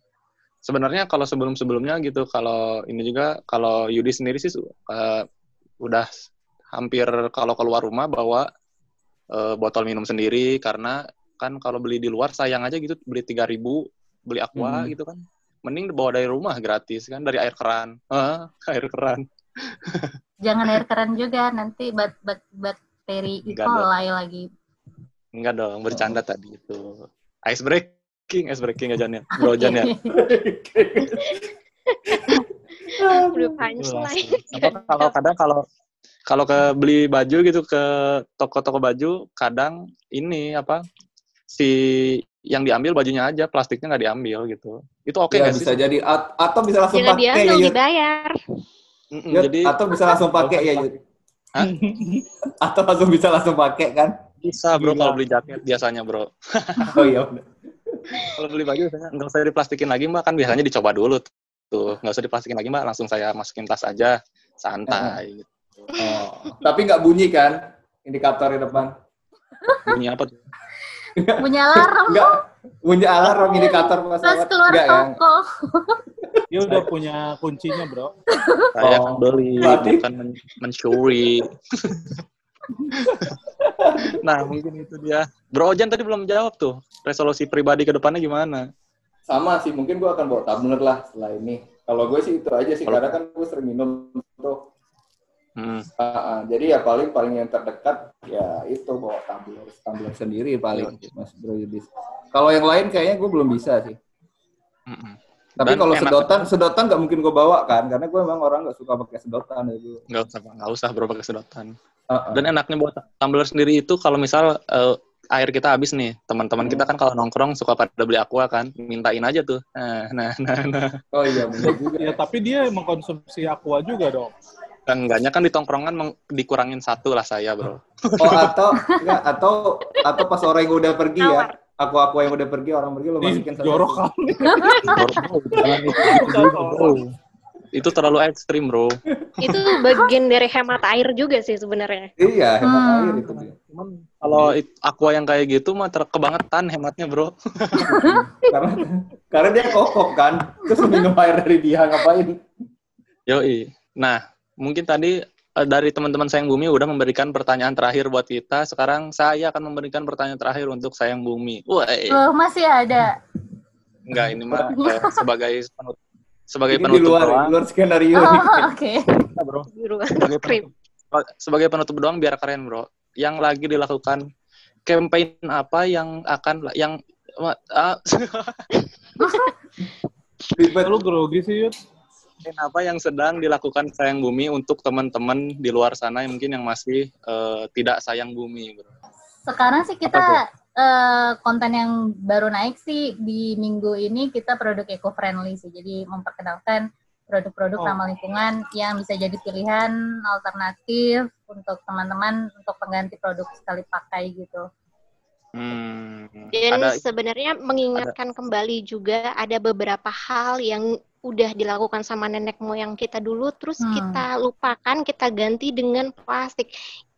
Sebenarnya kalau sebelum-sebelumnya gitu, kalau ini juga, kalau Yudi sendiri sih eh, udah hampir kalau keluar rumah bawa eh, botol minum sendiri karena kan kalau beli di luar sayang aja gitu beli 3000 beli aqua Hmm. gitu kan. Mending bawa dari rumah gratis kan dari air keran. Ah, air keran. Jangan air keran juga, nanti bat, bat, bakteri E. Coli lagi. Enggak dong, bercanda tadi itu. Ice breaking, ice breaking aja nih. Bro Jan ya. Udah punchline. Apa kalau kadang kalau kalau ke beli baju gitu ke toko-toko baju, kadang ini apa si yang diambil bajunya aja, plastiknya nggak diambil gitu. Itu oke ya nggak bisa sih? jadi A- atau bisa langsung pakai ya diambil, Yud. dibayar. Mm-mm, Yud, jadi atau bisa langsung pakai ya Yud. Hah? atau langsung bisa langsung pakai kan? Bisa bro Gila. kalau beli jaket biasanya bro. Oh iya. Kalau beli baju biasanya nggak usah diplastikin lagi mbak kan biasanya dicoba dulu tuh. Nggak usah diplastikin lagi mbak, langsung saya masukin tas aja santai. gitu. Oh. Tapi nggak bunyi kan indikator di depan? Bunyi apa tuh? Punya alarm Nggak bunyi alarm indikator pas pas keluar Nggak kan? toko. dia udah punya kuncinya bro Saya Oh, beli, berarti- bukan men- mencuri. nah, mungkin itu dia. Bro Ojan tadi belum jawab tuh. Resolusi pribadi ke depannya gimana? Sama sih, mungkin gue akan bawa tumbler lah setelah ini. Kalau gue sih itu aja sih, Kalau- karena kan gue sering minum tuh. Hmm. Ah, ah. jadi ya paling paling yang terdekat ya itu bawa tumbler tumbler sendiri paling Iya. Mas Bro Yudis. Kalau yang lain kayaknya gue belum bisa sih. Mm-mm. Tapi kalau sedotan, sedotan nggak mungkin gue bawa kan, karena gue emang orang nggak suka pakai sedotan itu. Nggak usah, nggak usah bro pakai sedotan. Dan enaknya buat tumbler sendiri itu kalau misal eh, air kita habis nih, teman-teman kita kan kalau nongkrong suka pada beli aqua kan, mintain aja tuh. Nah, nah, nah, nah. Oh iya benar juga. ya tapi dia mengkonsumsi aqua juga dong Enggaknya kan di tongkrongan meng- dikurangin satu lah saya bro. Oh atau enggak atau atau pas orang yang udah pergi ya, aku aku yang udah pergi orang pergi lo masukin satu. jorok itu, terlalu ekstrim bro. Itu bagian dari hemat air juga sih sebenarnya. Iya hemat Hmm. air itu dia. Cuman kalau it- aqua yang kayak gitu mah ter- kebangetan hematnya bro. karena karena dia kokok kan, terus minum air dari dia ngapain? Yoi. Nah, mungkin tadi eh, dari teman-teman Sayang Bumi udah memberikan pertanyaan terakhir buat kita. Sekarang saya akan memberikan pertanyaan terakhir untuk Sayang Bumi. Wah, Oh, masih ada. enggak ini mah eh, sebagai penutup sebagai Ini di penutup luar, doang, di luar skenario Oh, oke. Iya, bro. Biru Sebagai skrip. penutup, sebagai penutup doang biar keren, bro. Yang lagi dilakukan campaign apa yang akan yang ah, Ribet. Lu grogi sih, Yud. apa yang sedang dilakukan Sayang Bumi untuk teman-teman di luar sana yang mungkin yang masih eh, tidak sayang bumi, bro. Sekarang sih kita eh, konten yang baru naik sih di minggu ini kita produk eco friendly sih. Jadi memperkenalkan produk-produk Oh. ramah lingkungan yang bisa jadi pilihan alternatif untuk teman-teman untuk pengganti produk sekali pakai gitu. Hmm, Dan ada sebenarnya mengingatkan kembali juga ada beberapa hal yang udah dilakukan sama nenek moyang kita dulu, terus Hmm. kita lupakan, kita ganti dengan plastik.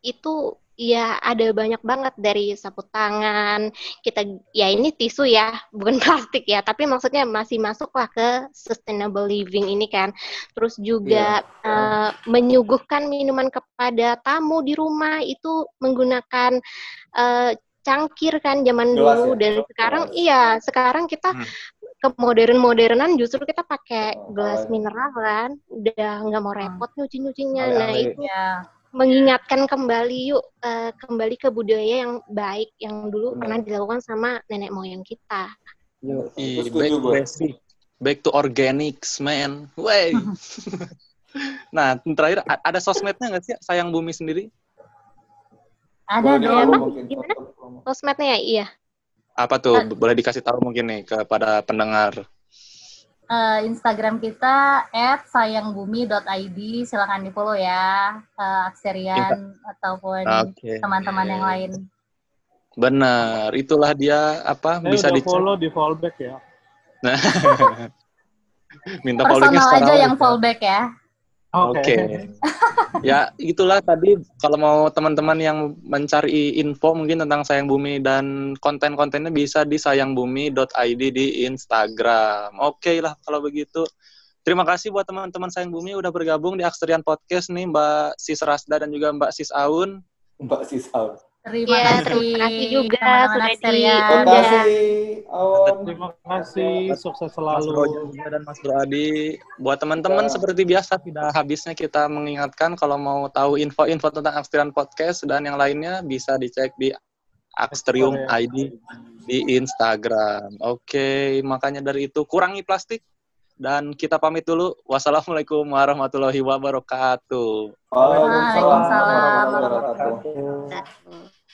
Itu ya ada banyak banget dari sapu tangan, kita ya ini tisu ya, bukan plastik ya, tapi maksudnya masih masuk lah ke sustainable living ini kan. Terus juga eh, menyuguhkan minuman kepada tamu di rumah itu menggunakan eh, cangkir kan zaman Gelas dulu ya? dan Gelas. sekarang iya sekarang kita Hmm. ke modern-modernan justru kita pakai Oh, gelas iya. mineral kan udah nggak mau Hmm. repot nyuci-nyucinya nah itu Ya, mengingatkan kembali yuk eh, kembali ke budaya yang baik yang dulu Benar. pernah dilakukan sama nenek moyang kita Yo, Ih, itu back, basic. back to organics, man. Wey. nah, terakhir ada sosmednya nggak sih Sayang Bumi sendiri? ada dong. gimana? sosmednya ya iya Apa tuh? Ah. Boleh dikasih tahu mungkin nih kepada pendengar. Eh, Instagram kita @sayangbumi.id silakan di follow ya eh, Akserian ataupun Oke. teman-teman yang lain. Benar, itulah dia apa Saya bisa udah dicek. follow di fallback ya. Minta followingnya Personal aja yang aja. fallback ya. Oke. ya, itulah tadi kalau mau teman-teman yang mencari info mungkin tentang Sayang Bumi dan konten-kontennya bisa di sayangbumi.id di Instagram. Oke lah kalau begitu. Terima kasih buat teman-teman Sayang Bumi udah bergabung di Aksterian Podcast nih Mbak Sis Rasda dan juga Mbak Sis Aun. Mbak Sisal. Terima Iya, kasih. terima kasih juga teman-teman sudah di- Akserian. Terima kasih. Terima kasih, sukses Mas selalu. Rojo juga dan Mas Bro Adi. Buat teman-teman Ya. seperti biasa tidak habisnya kita mengingatkan kalau mau tahu info-info tentang Aksterian Podcast dan yang lainnya bisa dicek di Aksterium ID di Instagram. Oke, makanya dari itu kurangi plastik dan kita pamit dulu. Wassalamualaikum warahmatullahi wabarakatuh. Waalaikumsalam warahmatullahi wabarakatuh.